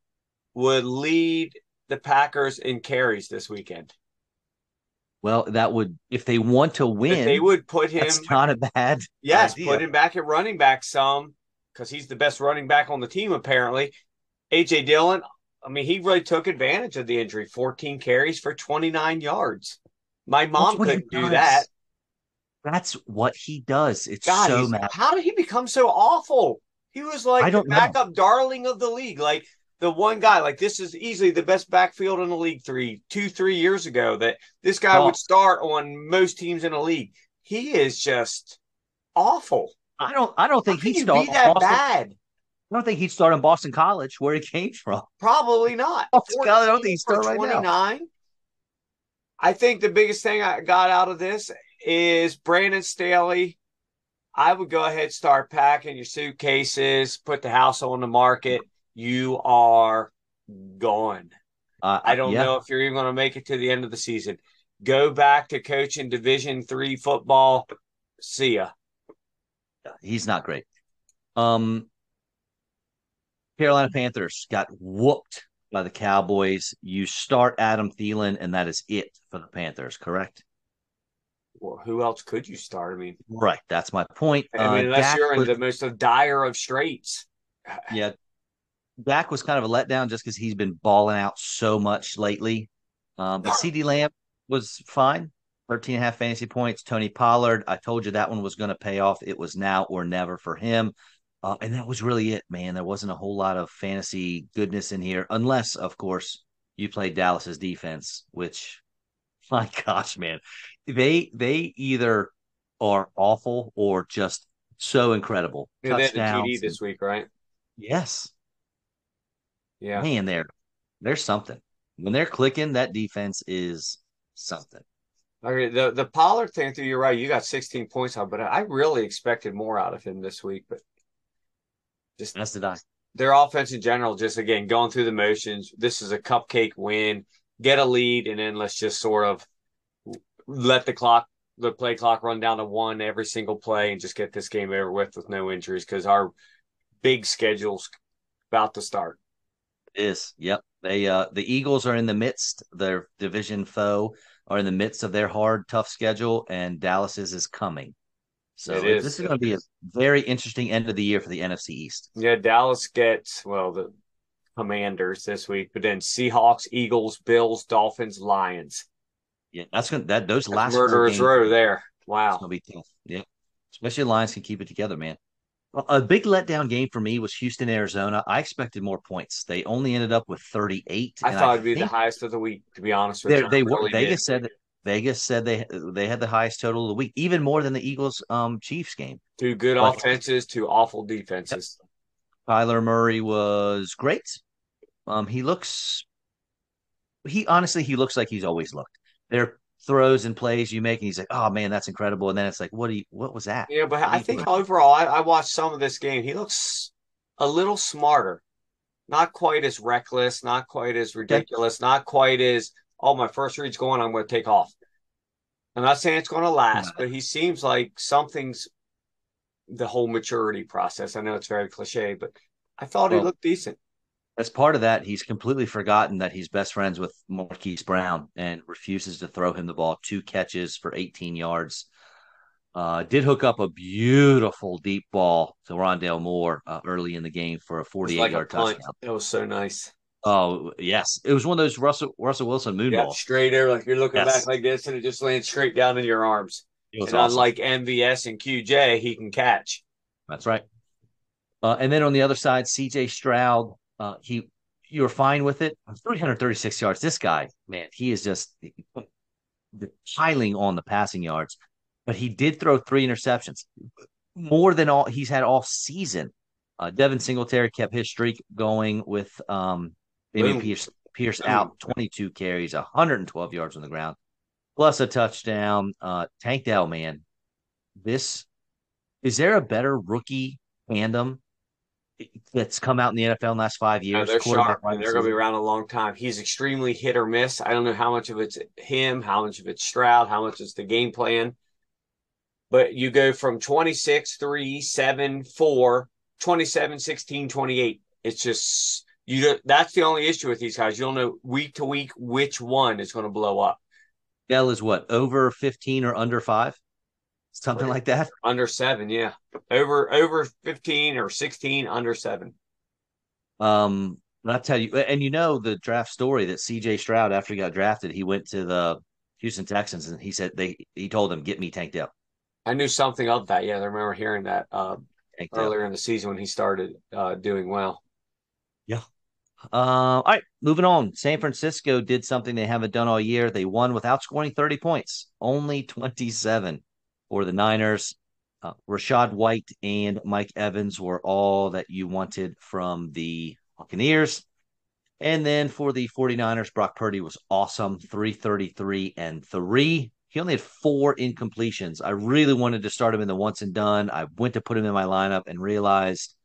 would lead the Packers in carries this weekend. Well, that would if they want to win, they would put him. That's not a bad. Yes, idea. put him back at running back some because he's the best running back on the team apparently. AJ Dillon, I mean, he really took advantage of the injury. 14 carries for 29 yards. My mom couldn't do that. That's what he does. It's God, so mad. How did he become so awful? He was like the backup know. darling of the league. Like the one guy, like this is easily the best backfield in the league three, two, three years ago that this guy oh. would start on most teams in the league. He is just awful. I don't I don't think he'd start that Boston, bad. I don't think he'd start in Boston College where he came from. Probably not. Boston I don't think he'd start right 29. now. I think the biggest thing I got out of this is Brandon Staley. I would go ahead start packing your suitcases, put the house on the market. You are gone. Uh, I don't yeah. know if you're even going to make it to the end of the season. Go back to coaching Division three football. See ya. He's not great. Um, Carolina Panthers got whooped by the Cowboys. You start Adam Thielen, and that is it for the Panthers, correct? Well, who else could you start? I mean, right. That's my point. I mean, uh, unless Dak you're in was, the most dire of straits. Yeah. Dak was kind of a letdown just because he's been balling out so much lately. Um, but CeeDee Lamb was fine. 13 and a half fantasy points. Tony Pollard, I told you that one was going to pay off. It was now or never for him. Uh, and that was really it, man. There wasn't a whole lot of fantasy goodness in here, unless, of course, you played Dallas's defense, which, my gosh, man, they they either are awful or just so incredible. Yeah, Touchdowns. TD this week, right? Yes. Yeah. Man, there, there's something. When they're clicking, that defense is something. Okay, the the Pollard thing, through you're right. You got 16 points on, but I really expected more out of him this week. But just that's the die. Their offense in general, just again going through the motions. This is a cupcake win. Get a lead, and then let's just sort of let the clock, the play clock, run down to one every single play, and just get this game over with with no injuries because our big schedule's about to start. It is yep. They uh the Eagles are in the midst. Their division foe are in the midst of their hard, tough schedule, and Dallas's is coming. So is. this is going to be a very interesting end of the year for the NFC East. Yeah, Dallas gets well the Commanders this week, but then Seahawks, Eagles, Bills, Dolphins, Lions. Yeah, that's going to that those that's last murderers row there. Wow, it's to be tough. Yeah, especially Lions can keep it together, man. A big letdown game for me was Houston, Arizona. I expected more points. They only ended up with 38. I thought it'd be the highest of the week, to be honest with you. They were really Vegas did. said Vegas said they they had the highest total of the week, even more than the Eagles um Chiefs game. Two good but, offenses, two awful defenses. Yep. Kyler Murray was great. Um, he looks he honestly he looks like he's always looked. There throws and plays you make, and he's like, "Oh man, that's incredible!" And then it's like, "What do you? What was that?" Yeah, but I think doing? overall, I, I watched some of this game. He looks a little smarter, not quite as reckless, not quite as ridiculous, not quite as oh, my first read's going, I'm going to take off. I'm not saying it's going to last, but he seems like something's the whole maturity process. I know it's very cliche, but I thought well, he looked decent. As part of that, he's completely forgotten that he's best friends with Marquise Brown and refuses to throw him the ball. Two catches for 18 yards. Uh, did hook up a beautiful deep ball to Rondale Moore uh, early in the game for a 48 like yard touchdown. It was so nice. Oh yes, it was one of those Russell Russell Wilson moon yeah, balls. Straight there, like you're looking yes. back like this, and it just lands straight down in your arms. and awesome. unlike MVS and QJ, he can catch. That's right. Uh, and then on the other side, CJ Stroud, uh, he you were fine with it. 336 yards. This guy, man, he is just piling on the passing yards. But he did throw three interceptions, more than all he's had all season. Uh, Devin Singletary kept his streak going with um, Pierce, Pierce out 22 carries, 112 yards on the ground, plus a touchdown. Uh, Tank Dell, man, this is there a better rookie tandem that's come out in the NFL in the last five years. No, they're sharp. They're going to be around a long time. He's extremely hit or miss. I don't know how much of it's him, how much of it's Stroud, how much is the game plan. But you go from 26, 3, 7, 4, 27, 16, 28. It's just, you. Don't, that's the only issue with these guys. You don't know week to week which one is going to blow up. Dell is what, over 15 or under five? Something like that. Under seven, yeah. Over over fifteen or sixteen, under seven. Um, I tell you, and you know the draft story that C.J. Stroud, after he got drafted, he went to the Houston Texans and he said they he told them get me Tank Dell. I knew something of that. Yeah, I remember hearing that uh, earlier in the season when he started uh, doing well. Yeah. Uh, all right, moving on. San Francisco did something they haven't done all year. They won without scoring 30 points, only 27 for the Niners. Uh, Rachaad White and Mike Evans were all that you wanted from the Buccaneers. And then for the 49ers, Brock Purdy was awesome 333 and three. He only had four incompletions. I really wanted to start him in the once and done. I went to put him in my lineup and realized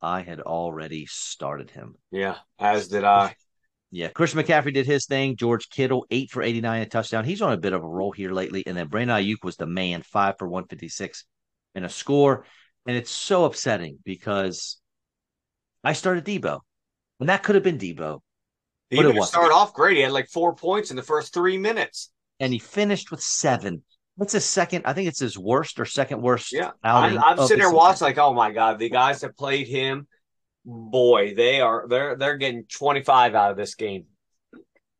I had already started him. Yeah, as did I. Yeah, Christian McCaffrey did his thing. George Kittle, eight for 89, a touchdown. He's on a bit of a roll here lately. And then Brandon Aiyuk was the man, five for 156 and a score. And it's so upsetting because I started Deebo, and that could have been Deebo. Deebo started off great. He had like four points in the first three minutes. And he finished with seven. What's his second? I think it's his worst or second worst. Yeah. I'm, I'm sitting there watching, like, oh my God, the guys that played him boy, they are they're they're getting 25 out of this game.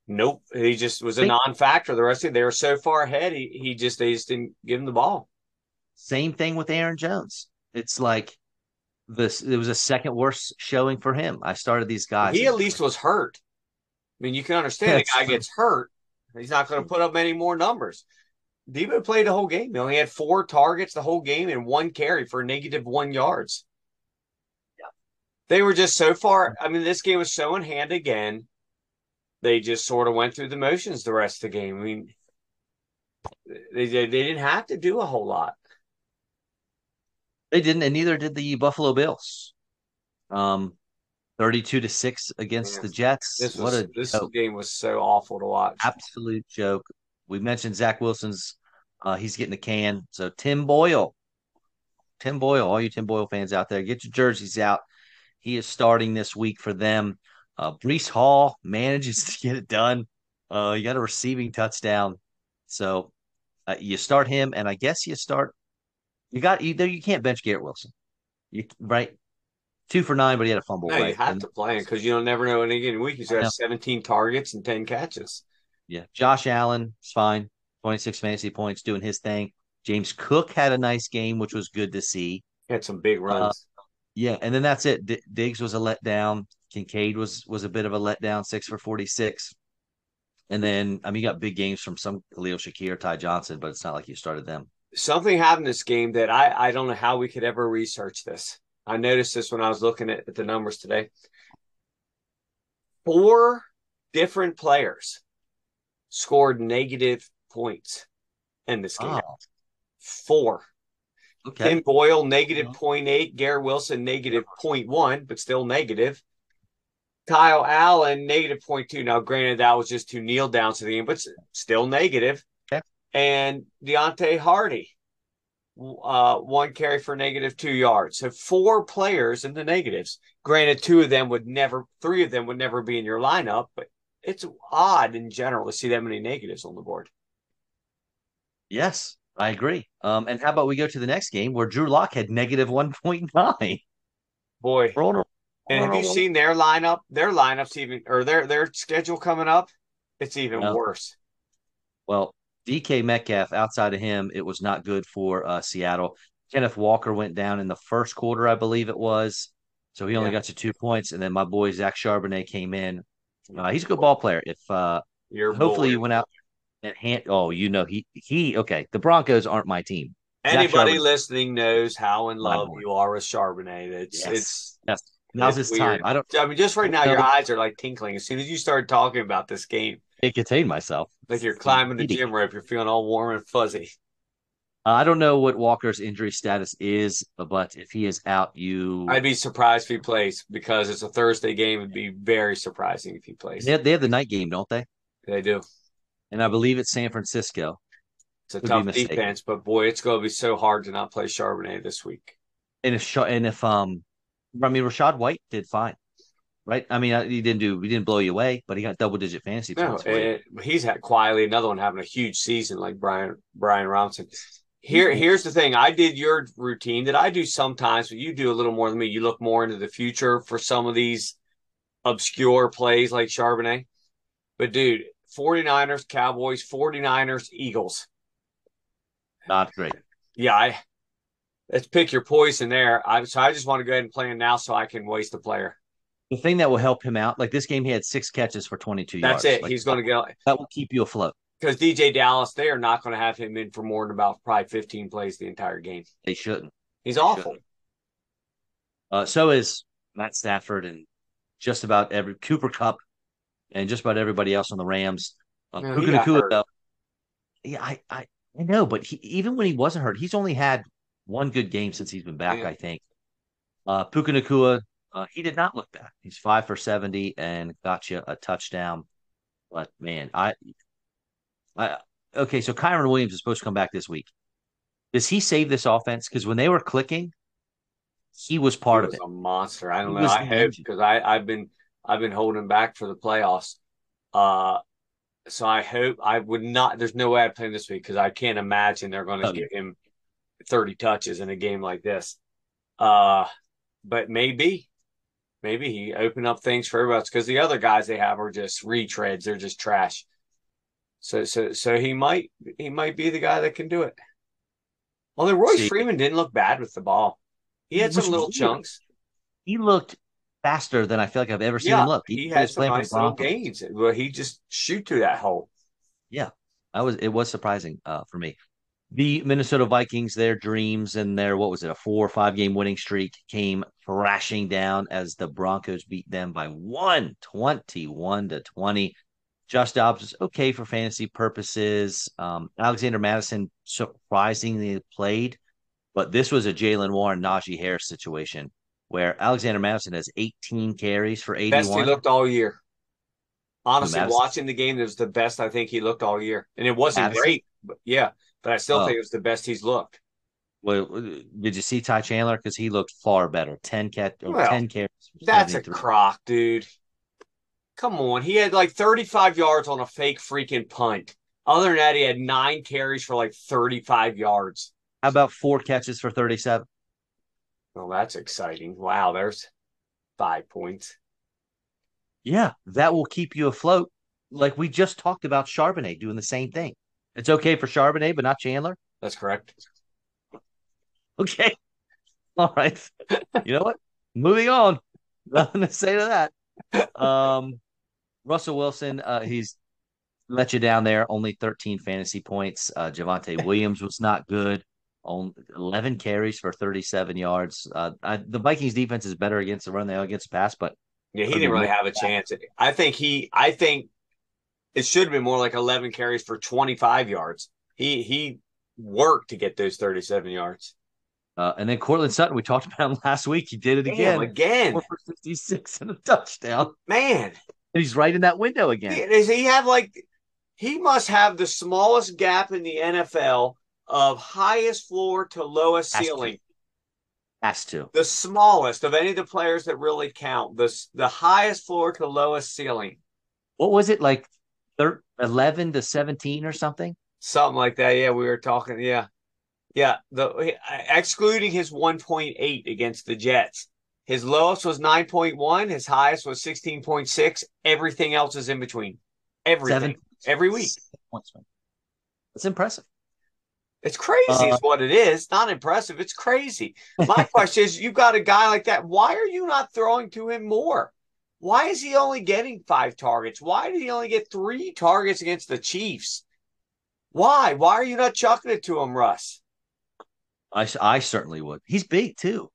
Nope. He just was a non-factor. The rest of it, they were so far ahead. He he just they just didn't give him the ball. Same thing with Aaron Jones. It's like this it was a second worst showing for him. I started these guys. He at least was hurt. I mean, you can understand a guy gets hurt. He's not going to put up any more numbers. Deebo played the whole game. He only had four targets the whole game and one carry for negative one yards they were just so far. I mean, this game was so in hand again. They just sort of went through the motions the rest of the game. I mean, they they didn't have to do a whole lot. They didn't, and neither did the Buffalo Bills. Um, thirty-two to six against the Jets. This was, what a this joke. game was so awful to watch. Absolute joke. We mentioned Zach Wilson's. Uh, he's getting a can. So Tim Boyle, Tim Boyle, all you Tim Boyle fans out there, get your jerseys out. He is starting this week for them. Uh, Breece Hall manages to get it done. Uh, you got a receiving touchdown. So uh, you start him, and I guess you start. You got you there. You can't bench Garrett Wilson. You right. Two for nine, but he had a fumble. No, right? you have and, to play him because you don't never know in any given week he's got 17 targets and 10 catches. Yeah, Josh Allen is fine. 26 fantasy points, doing his thing. James Cook had a nice game, which was good to see. He had some big runs. Yeah, and then that's it. D- Diggs was a letdown. Kincaid was was a bit of a letdown, six for forty six. And then I mean, you got big games from some Khalil Shakir, Ty Johnson, but it's not like you started them. Something happened this game that I I don't know how we could ever research this. I noticed this when I was looking at, at the numbers today. Four different players scored negative points in this game. Oh. Four. Okay. Tim Boyle, negative 0.8. Garrett Wilson, negative 0.1, but still negative. Kyle Allen, negative 0.2. Now, granted, that was just two kneel downs to the game, but still negative. Okay. And Deonte Harty, uh, one carry for negative two yards. So four players in the negatives. Granted, two of them would never, three of them would never be in your lineup, but it's odd in general to see that many negatives on the board. Yes, I agree. Um, and how about we go to the next game where Drew Lock had negative one point nine. Boy, and have you seen their lineup? Their lineups even or their their schedule coming up? It's even No. worse. Well, DK Metcalf, outside of him, it was not good for uh, Seattle. Kenneth Walker went down in the first quarter, I believe it was. So he only Yeah. got to two points. And then my boy Zach Charbonnet came in. Uh, he's a good ball player. If uh, Your hopefully boy. you went out and hand, oh, you know, he, he, okay, the Broncos aren't my team. Anybody listening knows how in love you are with Charbonnet. It's Yes. it's Yes. Now's his time. I don't, I mean, just right now, No. your eyes are like tinkling. As soon as you start talking about this game, can't contain myself. like you're climbing the gym rope, you're feeling all warm and fuzzy. Uh, I don't know what Walker's injury status is, but if he is out, you I'd be surprised if he plays because it's a Thursday game. It'd be very surprising if he plays. they have, they have the night game, don't they? They do. And I believe it's San Francisco. It's a tough defense, but boy, it's going to be so hard to not play Charbonnet this week. And if and if um, I mean Rachaad White did fine, right? I mean he didn't do he didn't blow you away, but he got double digit fantasy No, points. it, he's had quietly another one having a huge season like Brian Brian Robinson. Here, Mhm. here's the thing. I did your routine that I do sometimes, but you do a little more than me. You look more into the future for some of these obscure plays like Charbonnet. But dude, 49ers, Cowboys, 49ers, Eagles. Not great. Yeah, I let's pick your poison there. I so I just want to go ahead and play him now so I can waste a player. The thing that will help him out, like this game, he had six catches for twenty two yards. That's it. Like, He's going to go that will keep you afloat. because DJ Dallas. They are not going to have him in for more than about probably 15 plays the entire game. They shouldn't. He's awful. Uh, so is Matt Stafford and just about every Cooper Kupp and just about everybody else on the Rams. Uh, No, he Puka got though, yeah, I, I, I know, but he, even when he wasn't hurt, he's only had one good game since he's been back. Yeah. I think. Uh, Puka Nacua, uh, he did not look bad. He's five for seventy and got you a touchdown. But man, I, I okay. So Kyren Williams is supposed to come back this week. Does he save this offense? Because when they were clicking, he was part he of it. a monster. I don't He know. I hope because I I've been I've been holding back for the playoffs. Uh, so I hope I would not. There's no way I'd play him this week because I can't imagine they're going to Oh, give him 30 touches in a game like this. Uh, but maybe, maybe he opened up things for everybody because the other guys they have are just retreads. They're just trash. So so so he might he might be the guy that can do it. Although Royce See- Freeman didn't look bad with the ball. He had some little weird. chunks. He looked faster than I feel like I've ever seen Yeah, him look. he when had some playing for the nice little gains. Well, he just shoot through that hole. Yeah, I was it was surprising uh, for me. The Minnesota Vikings, their dreams and their what was it, a four or five game winning streak came crashing down as the Broncos beat them by one, 21 to 20. Josh Dobbs was okay for fantasy purposes. Um, Alexander Mattison surprisingly played, but this was a Jaylen Warren, Najee Harris situation where Alexander Mattison has 18 carries for Best he looked all year. Honestly, Mattison. watching the game, it was the best I think he looked all year. And it wasn't Mattison? great, but yeah, but I still Oh. think it was the best he's looked. Well, uh, did you see Ty Chandler? Because he looked far better. 10 cat or Well, 10 carries. That's a crock, dude. Come on. He had like 35 yards on a fake freaking punt. Other than that, he had nine carries for like 35 yards. How about four catches for 37? Well, that's exciting. Wow, there's five points. Yeah, that will keep you afloat. Like we just talked about Charbonnet doing the same thing. It's okay for Charbonnet, but not Chandler. That's correct. Okay. All right. You know what? Moving on. Nothing to say to that. Um, Russell Wilson, uh, he's let you down there. Only 13 fantasy points. Uh, Javonte Williams was not good. On 11 carries for 37 yards. Uh, I, the Vikings defense is better against the run than against the pass, but Yeah, he didn't really have a chance. I think he I think it should have been more like 11 carries for 25 yards. He he worked to get those 37 yards. uh, and then Courtland Sutton, we talked about him last week. He did it Damn, again. again. Four for 56 and a touchdown. Man, And he's right in that window again. does he have like he must have the smallest gap in the NFL of highest floor to lowest Has to. ceiling. Has to. The smallest of any of the players that really count. The the highest floor to lowest ceiling. What was it like? Thir- 11 to 17 or something? Something like that. Yeah, we were talking. Yeah. Yeah. The uh, excluding his 1.8 against the Jets. His lowest was 9.1, his highest was 16.6. Everything else is in between. Everything. Seven, every week. That's impressive. It's crazy, uh, is what it is. Not impressive. It's crazy. My question is you've got a guy like that. Why are you not throwing to him more? Why is he only getting five targets? Why did he only get three targets against the Chiefs? Why? Why are you not chucking it to him, Russ? I, I certainly would. He's big too.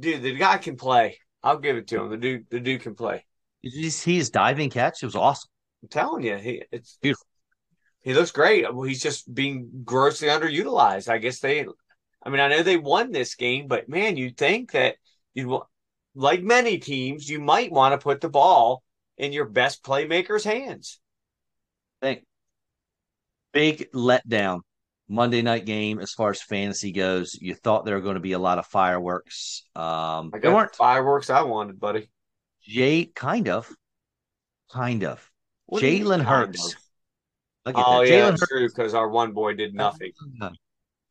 Dude, the guy can play. I'll give it to him. The dude, the dude can play. He's, he's diving catch. It was awesome. I'm telling you, he it's beautiful. He looks great. Well, he's just being grossly underutilized. I guess they. I mean, I know they won this game, but man, you'd think that you'd like many teams, you might want to put the ball in your best playmaker's hands. Think big letdown Monday night game as far as fantasy goes. You thought there were going to be a lot of fireworks. Um, I got weren't fireworks I wanted, buddy. Jay, kind of, kind of. Jalen Hurts. Oh yeah, Jalen true because our one boy did nothing.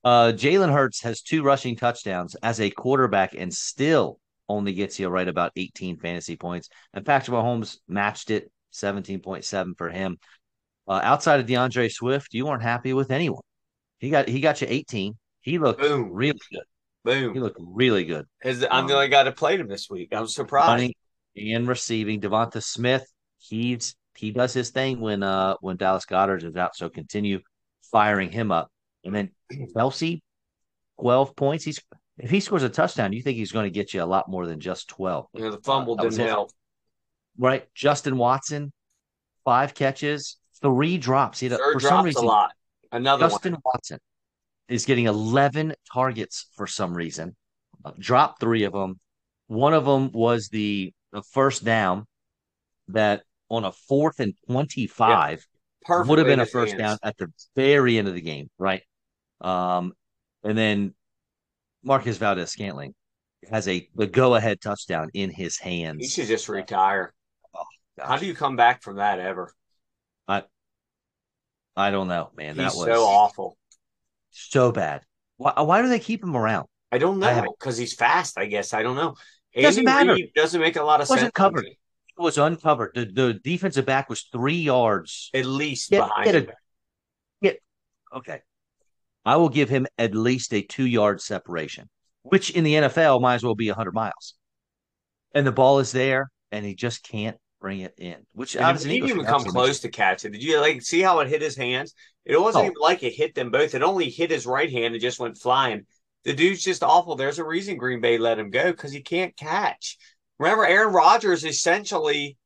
Uh, Jalen Hurts has two rushing touchdowns as a quarterback and still only gets you right about 18 fantasy points. And Patrick Mahomes matched it 17.7 for him. Uh, outside of D'Andre Swift, you weren't happy with anyone. He got he got you 18. He looked Boom. really good. Boom. He looked really good. His, I'm um, the only guy that played him this week. I'm surprised. Running and receiving. Devonta Smith, he's he does his thing when uh when Dallas Goedert is out. So continue firing him up. And then Kelce, 12 points. He's if he scores a touchdown, you think he's going to get you a lot more than just 12. Yeah, the fumble uh, didn't help. Right. Justin Watson, five catches, three drops. He had, for some reason, a lot. Another Justin one. Watson is getting 11 targets for some reason. Uh, dropped three of them. One of them was the, the first down that on a fourth and 25 yeah, would have been a first hands. down at the very end of the game, right? Um, and then Marquez Valdes-Scantling has a the go ahead touchdown in his hands. He should just retire. Oh, How do you come back from that ever? I I don't know, man. He's that was so awful, so bad. Why, why do they keep him around? I don't know because he's fast. I guess I don't know. It doesn't matter. Reed doesn't make a lot of wasn't sense. Covered. Was uncovered. The the defensive back was three yards at least get, behind. Get, a, get okay. I will give him at least a two yard separation, which in the NFL might as well be 100 miles. And the ball is there, and he just can't bring it in. Which I didn't even come close to catch it. Did you like see how it hit his hands? It wasn't oh. even like it hit them both. It only hit his right hand and just went flying. The dude's just awful. There's a reason Green Bay let him go because he can't catch. Remember, Aaron Rodgers essentially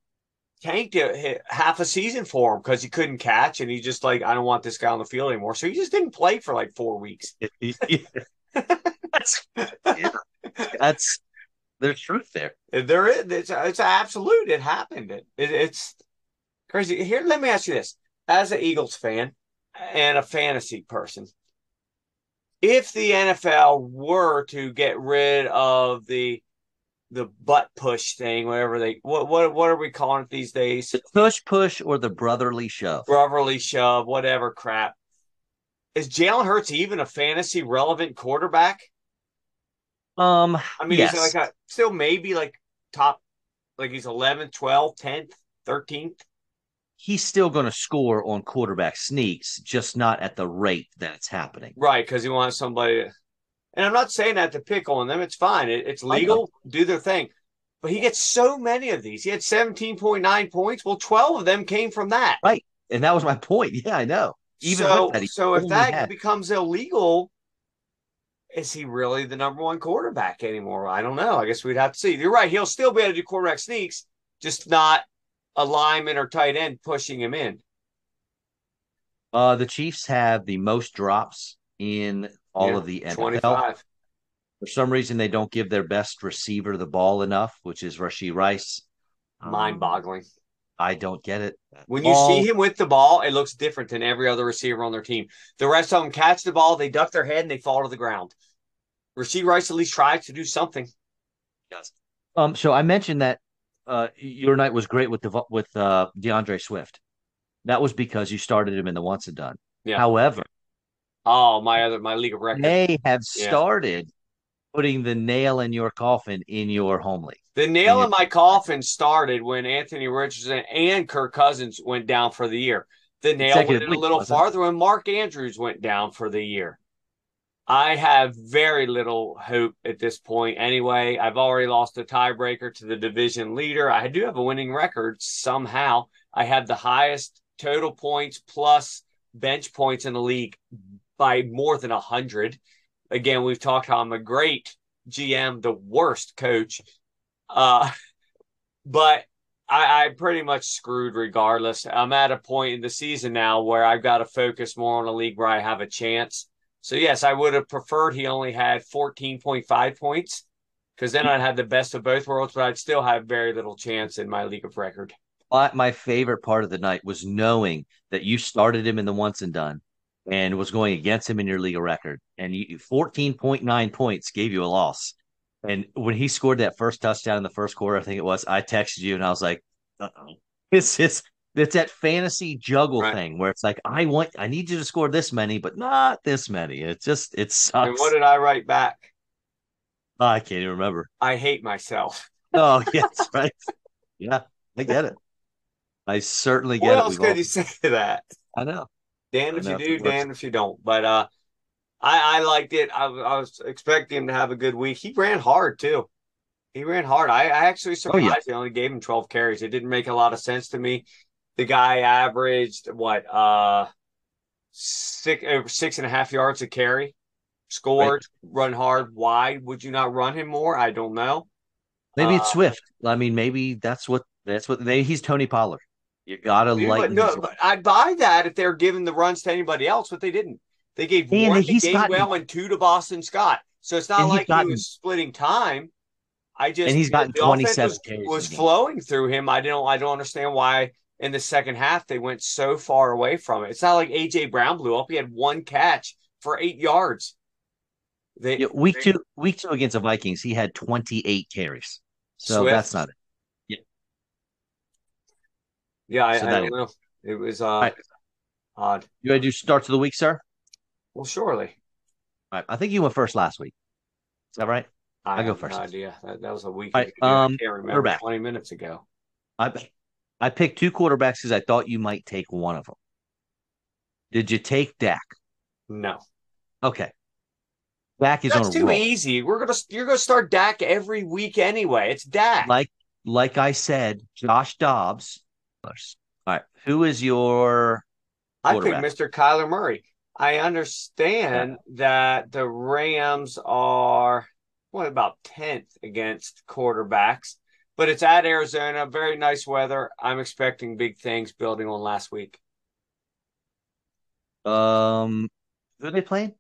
tanked it half a season for him because he couldn't catch, and he just like, I don't want this guy on the field anymore. So he just didn't play for like four weeks. that's, yeah, that's there's truth there. There is. It's, it's absolute. It happened. It, it, it's crazy. Here, let me ask you this: as an Eagles fan and a fantasy person, if the NFL were to get rid of the the butt push thing, whatever they what what what are we calling it these days? The tush push or the brotherly shove. Brotherly shove, whatever crap. Is Jalen Hurts even a fantasy relevant quarterback? Um I mean yes. he's like a, still maybe like top like he's 11th, 12th, 10th, 13th. He's still going to score on quarterback sneaks, just not at the rate that it's happening. Right, because he wants somebody to and I'm not saying that to pick on them. It's fine. It, it's legal. Do their thing. But he gets so many of these. He had 17.9 points. Well, 12 of them came from that. Right. And that was my point. Yeah, I know. Even so, that, so if that had. becomes illegal, is he really the number one quarterback anymore? I don't know. I guess we'd have to see. You're right. He'll still be able to do quarterback sneaks, just not a lineman or tight end pushing him in. Uh, the Chiefs have the most drops in all yeah, of the NFL. 25. For some reason, they don't give their best receiver the ball enough, which is Rashee Rice. Mind boggling. Um, I don't get it. When you see him with the ball, it looks different than every other receiver on their team. The rest of them catch the ball, they duck their head, and they fall to the ground. Rashee Rice at least tries to do something. Yes. Um. So I mentioned that uh, your night was great with the with uh, D'Andre Swift. That was because you started him in the once and done. Yeah. However, Oh, my other my league of record. they have Yeah. started putting the nail in your coffin in your home league. The nail Yeah. in my coffin started when Anthony Richardson and Kirk Cousins went down for the year. The nail went a little farther when Mark Andrews went down for the year. I have very little hope at this point. Anyway, I've already lost a tiebreaker to the division leader. I do have a winning record somehow. I have the highest total points plus bench points in the league by more than a hundred. Again, we've talked how I'm a great GM, the worst coach. Uh, but I, I'm pretty much screwed regardless. I'm at a point in the season now where I've got to focus more on a league where I have a chance. So, yes, I would have preferred he only had 14.5 points because then I'd have the best of both worlds, but I'd still have very little chance in my league of record. But my favorite part of the night was knowing that you started him in the once and done and was going against him in your legal record. And you 14.9 points gave you a loss. And when he scored that first touchdown in the first quarter, I think it was, I texted you and I was like, uh-oh. It's it's it's that fantasy juggle Right. thing where it's like, I want I need you to score this many, but not this many. It just it sucks. And what did I write back? Oh, I can't even remember. I hate myself. Oh, yeah, that's right. Yeah, I get it. I certainly get What it. else We've could all- you say to that? I know. Damn if you do, damn if you don't. But uh, I, I liked it. I, I was expecting him to have a good week. He ran hard too. He ran hard. I, I actually Oh, yeah. surprised they only gave him 12 carries. It didn't make a lot of sense to me. The guy averaged what uh six over six and a half yards a carry, scored, run hard. Why would you not run him more? I don't know. Maybe it's Uh, Swift. I mean, maybe that's what that's what they. He's Tony Pollard. You gotta But lighten. no, I'd buy that if they're giving the runs to anybody else, but they didn't. They gave And one to he's gotten- Gainwell and two to Boston Scott. So it's not like gotten- he was splitting time. I just And he's gotten the 27 was, carries was in the game. flowing through him. I don't I don't understand why in the second half they went so far away from it. It's not like AJ Brown blew up. He had one catch for eight yards. They, Yeah, week they- two, week two against the Vikings, he had 28 carries. So Swift. that's not it. Yeah, I, So I don't know. It was uh right. odd. You gotta do starts of the week, sir. Well, surely. All right. I think you went first last week. Is that right? I I'll go first. No idea. That, that was a week. All right, ago. I um, can't remember. Twenty minutes ago. I I picked two quarterbacks because I thought you might take one of them. Did you take Dak? No, Okay. Dak is that's too roll. easy. We're gonna you're gonna start Dak every week anyway. It's Dak. Like like I said, Josh Dobbs. All right. Who is your I quarterback. Mr. Kyler Murray. I understand that the Rams are what about tenth against quarterbacks, but it's at Arizona. Very nice weather. I'm expecting big things building on last week. um who are they playing?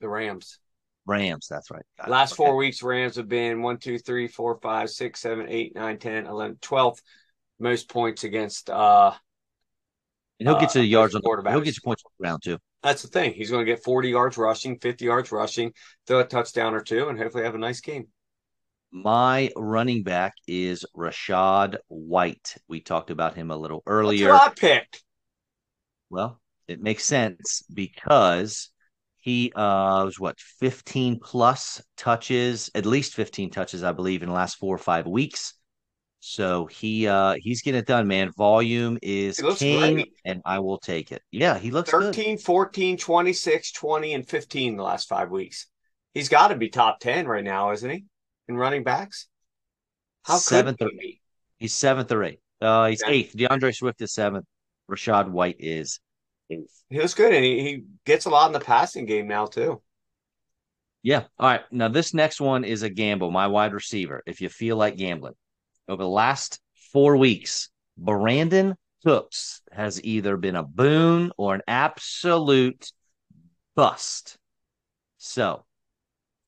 The Rams. Rams, that's right. Got it. Last Okay. four weeks, Rams have been one, two, three, four, five, six, seven, eight, nine, 10, 11, 12th most points against. uh And he'll get uh, the yards on quarterbacks. he'll get you points on the ground too. That's the thing. He's going to get 40 yards rushing, 50 yards rushing, throw a touchdown or two, and hopefully have a nice game. My running back is Rachaad White. We talked about him a little earlier. what I picked. Well, it makes sense because he uh was what 15 plus touches, at least 15 touches, I believe, in the last four or five weeks. So he uh he's getting it done, man. Volume is king, great. and I will take it. Yeah, he looks good. 13, 14, 26, 20, and 15 the last five weeks. He's got to be top 10 right now, isn't he? In running backs? How Seventh could or he be? He's seventh or eighth. Uh he's Yeah. eighth. D'Andre Swift is seventh. Rachaad White is eighth. He looks good, and he, he gets a lot in the passing game now, too. Yeah. All right. Now this next one is a gamble. My wide receiver. If you feel like gambling, over the last four weeks, Brandin Cooks has either been a boon or an absolute bust. So,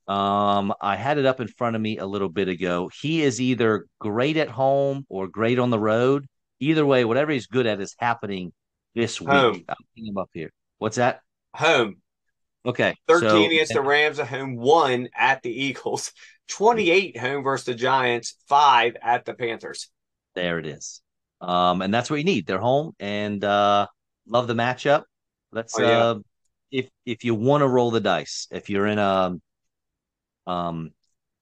um, I had it up in front of me a little bit ago. He is either great at home or great on the road. Either way, whatever he's good at is happening this week. Home. I'm putting him up here. What's that? Home. Okay. 13 so- against the Rams at home, one at the Eagles, 28 home versus the Giants, five at the Panthers. There it is. Um, and that's what you need. They're home and uh love the matchup. Let's Oh, yeah. uh, if if you want to roll the dice, if you're in a um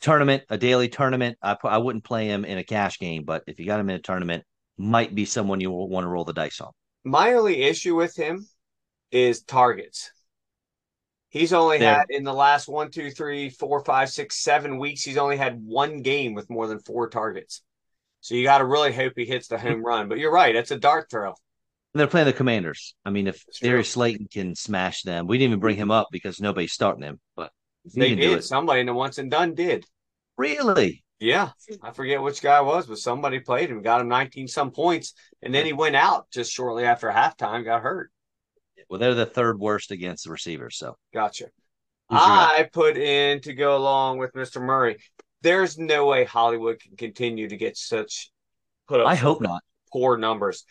tournament, a daily tournament, I I wouldn't play him in a cash game, but if you got him in a tournament, might be someone you want to roll the dice on. My only issue with him is targets. He's only had in the last one, two, three, four, five, six, seven weeks. He's only had one game with more than four targets. So you got to really hope he hits the home run. But you're right; it's a dart throw. And they're playing the Commanders. I mean, if That's true. Slayton can smash them, we didn't even bring him up because nobody's starting him. But They did. Somebody in the once and done did. really, Yeah, I forget which guy it was, but somebody played him, got him 19 some points, and then he went out just shortly after halftime, got hurt. Well, they're the third worst against the receivers. So Gotcha. I put in to go along with Mr. Murray. There's no way Hollywood can continue to get such put up I hope not. poor numbers.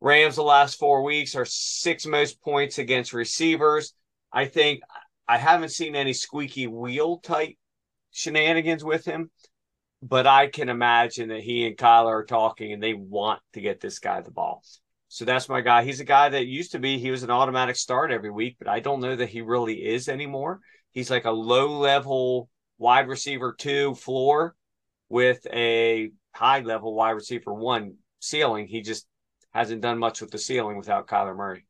Rams the last four weeks are six most points against receivers. I think I haven't seen any squeaky wheel type shenanigans with him, but I can imagine that he and Kyler are talking and they want to get this guy the ball. So that's my guy. He's a guy that used to be he was an automatic start every week, but I don't know that he really is anymore. He's like a low level wide receiver two floor with a high level wide receiver one ceiling. He just hasn't done much with the ceiling without Kyler Murray.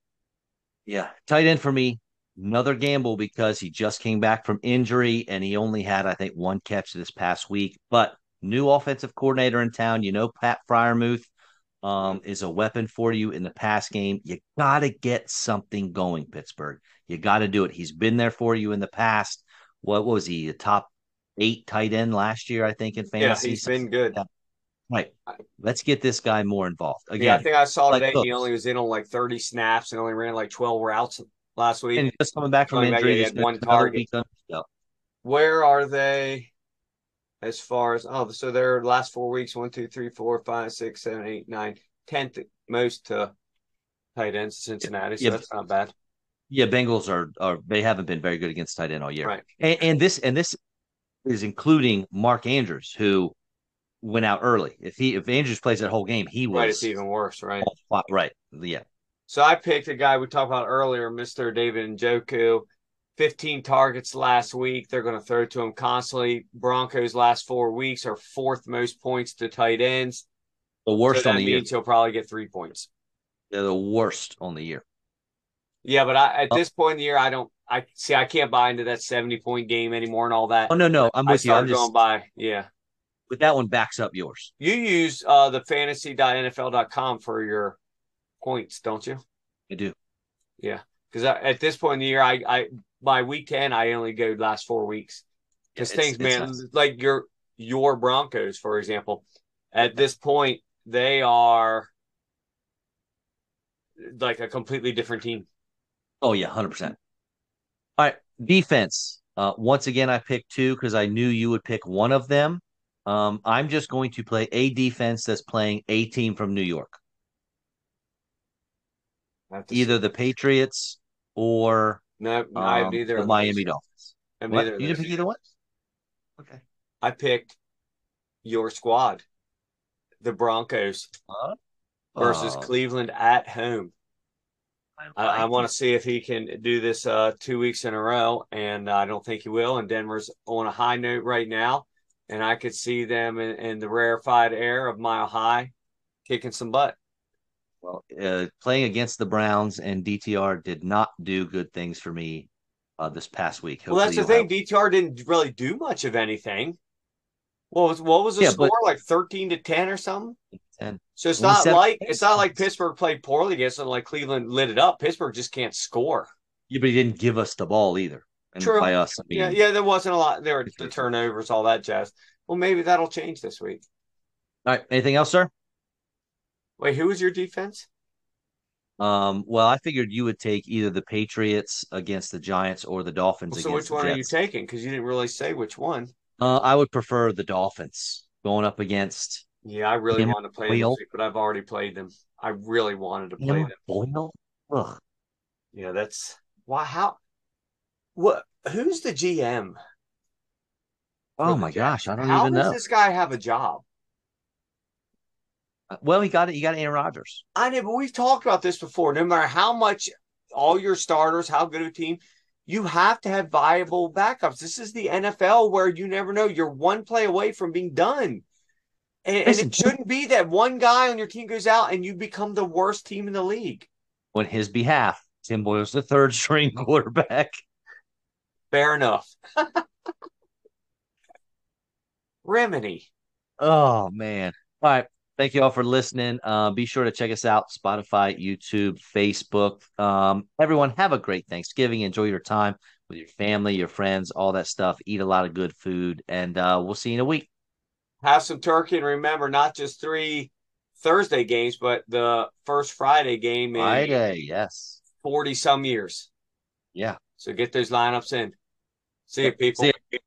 Yeah, tight end for me. Another gamble because he just came back from injury and he only had, I think, one catch this past week. But new offensive coordinator in town, you know, Pat Freiermuth um, is a weapon for you in the pass game. You got to get something going, Pittsburgh. You got to do it. He's been there for you in the past. What was he? A top eight tight end last year, I think, in fantasy. yeah, he's been good. Yeah. Right. Let's get this guy more involved. yeah, I think I saw like today he only was in on like 30 snaps and only ran like 12 routes last week. and just coming back from Coming back, injury, yeah, he had one target. week on- yeah. Where are they as far as oh so their last four weeks one, two, three, four, five, six, seven, eight, nine, tenth most to tight ends Cincinnati. So Yeah. that's not bad. Yeah, Bengals are are they haven't been very good against tight end all year. Right. And, and this and this is including Mark Andrews, who went out early. If he if Andrews plays that whole game, he Right, was it's even worse, right? right. Yeah. So I picked a guy we talked about earlier, Mr. David Njoku. 15 targets last week. They're going to throw to him constantly. Broncos last four weeks are fourth most points to tight ends. The So worst that on the year. he'll probably get three points. They're the worst on the year. Yeah, but I, at Oh. this point in the year, I don't. I see. I can't buy into that 70 point game anymore and all that. Oh no, no, I'm I with you. I'm just going by. Yeah. but that one backs up yours. You use uh, the fantasy.nfl.com for your points, don't you? I do. Yeah, because at this point in the year, I, I by week 10, I only go last four weeks. Because It's- things, it's man, nuts. like your your Broncos, for example, at this point, they are like a completely different team. Oh yeah, hundred percent. All right, defense. Uh, once again, I picked two because I knew you would pick one of them. Um, I'm just going to play a defense that's playing a team from New York, I have to either the Patriots or No, I have um, neither. the Miami. Dolphins. I have What? neither You didn't pick either one? Okay. I picked your squad, the Broncos versus Oh, Cleveland at home. I, I like want to see if he can do this uh, two weeks in a row, and I don't think he will. And Denver's on a high note right now, and I could see them in, in the rarefied air of Mile High, kicking some butt. Well, uh, playing against the Browns and DTR did not do good things for me uh, this past week. well, that's the Hopefully thing. DTR didn't really do much of anything. What was what was the Yeah, score? but- like thirteen to ten or something. have- and So it's not like it's not like. Pittsburgh played poorly against them. Like Cleveland lit it up. Pittsburgh just can't score. yeah, but he didn't give us the ball either. And True. by us, I mean, Yeah, yeah, there wasn't a lot. There were the turnovers, all that jazz. Well, maybe that'll change this week. All right. Anything else, sir? Wait, who was your defense? Um, well, I figured you would take either the Patriots against the Giants or the Dolphins so against which one the are you taking? Because you didn't really say which one. Uh, I would prefer the Dolphins going up against Yeah, I really want to play them Boyle. week, but I've already played them. I really wanted to play them. Boyle. Ugh. Yeah, that's why. How? What? Who's the GM? Oh my Jets? gosh, I don't How even know. How does this guy have a job? Well, he got it. He got Aaron Rodgers. I know, but we've talked about this before. No matter how much all your starters, how good of a team, you have to have viable backups. This is the NFL where you never know. You're one play away from being done. And, and it shouldn't be that one guy on your team goes out and you become the worst team in the league. On his behalf, Tim Boyle's the third string quarterback. Fair enough. Remedy. Oh man. All right. Thank you all for listening. Uh, be sure to check us out Spotify, YouTube, Facebook. Um, everyone, have a great Thanksgiving. Enjoy your time with your family, your friends, all that stuff. Eat a lot of good food, and uh, we'll see you in a week. Have some turkey, and remember, not just three Thursday games, but the first Friday game. Friday, yes. 40 some years. Yeah. So get those lineups in. See you, people. See you.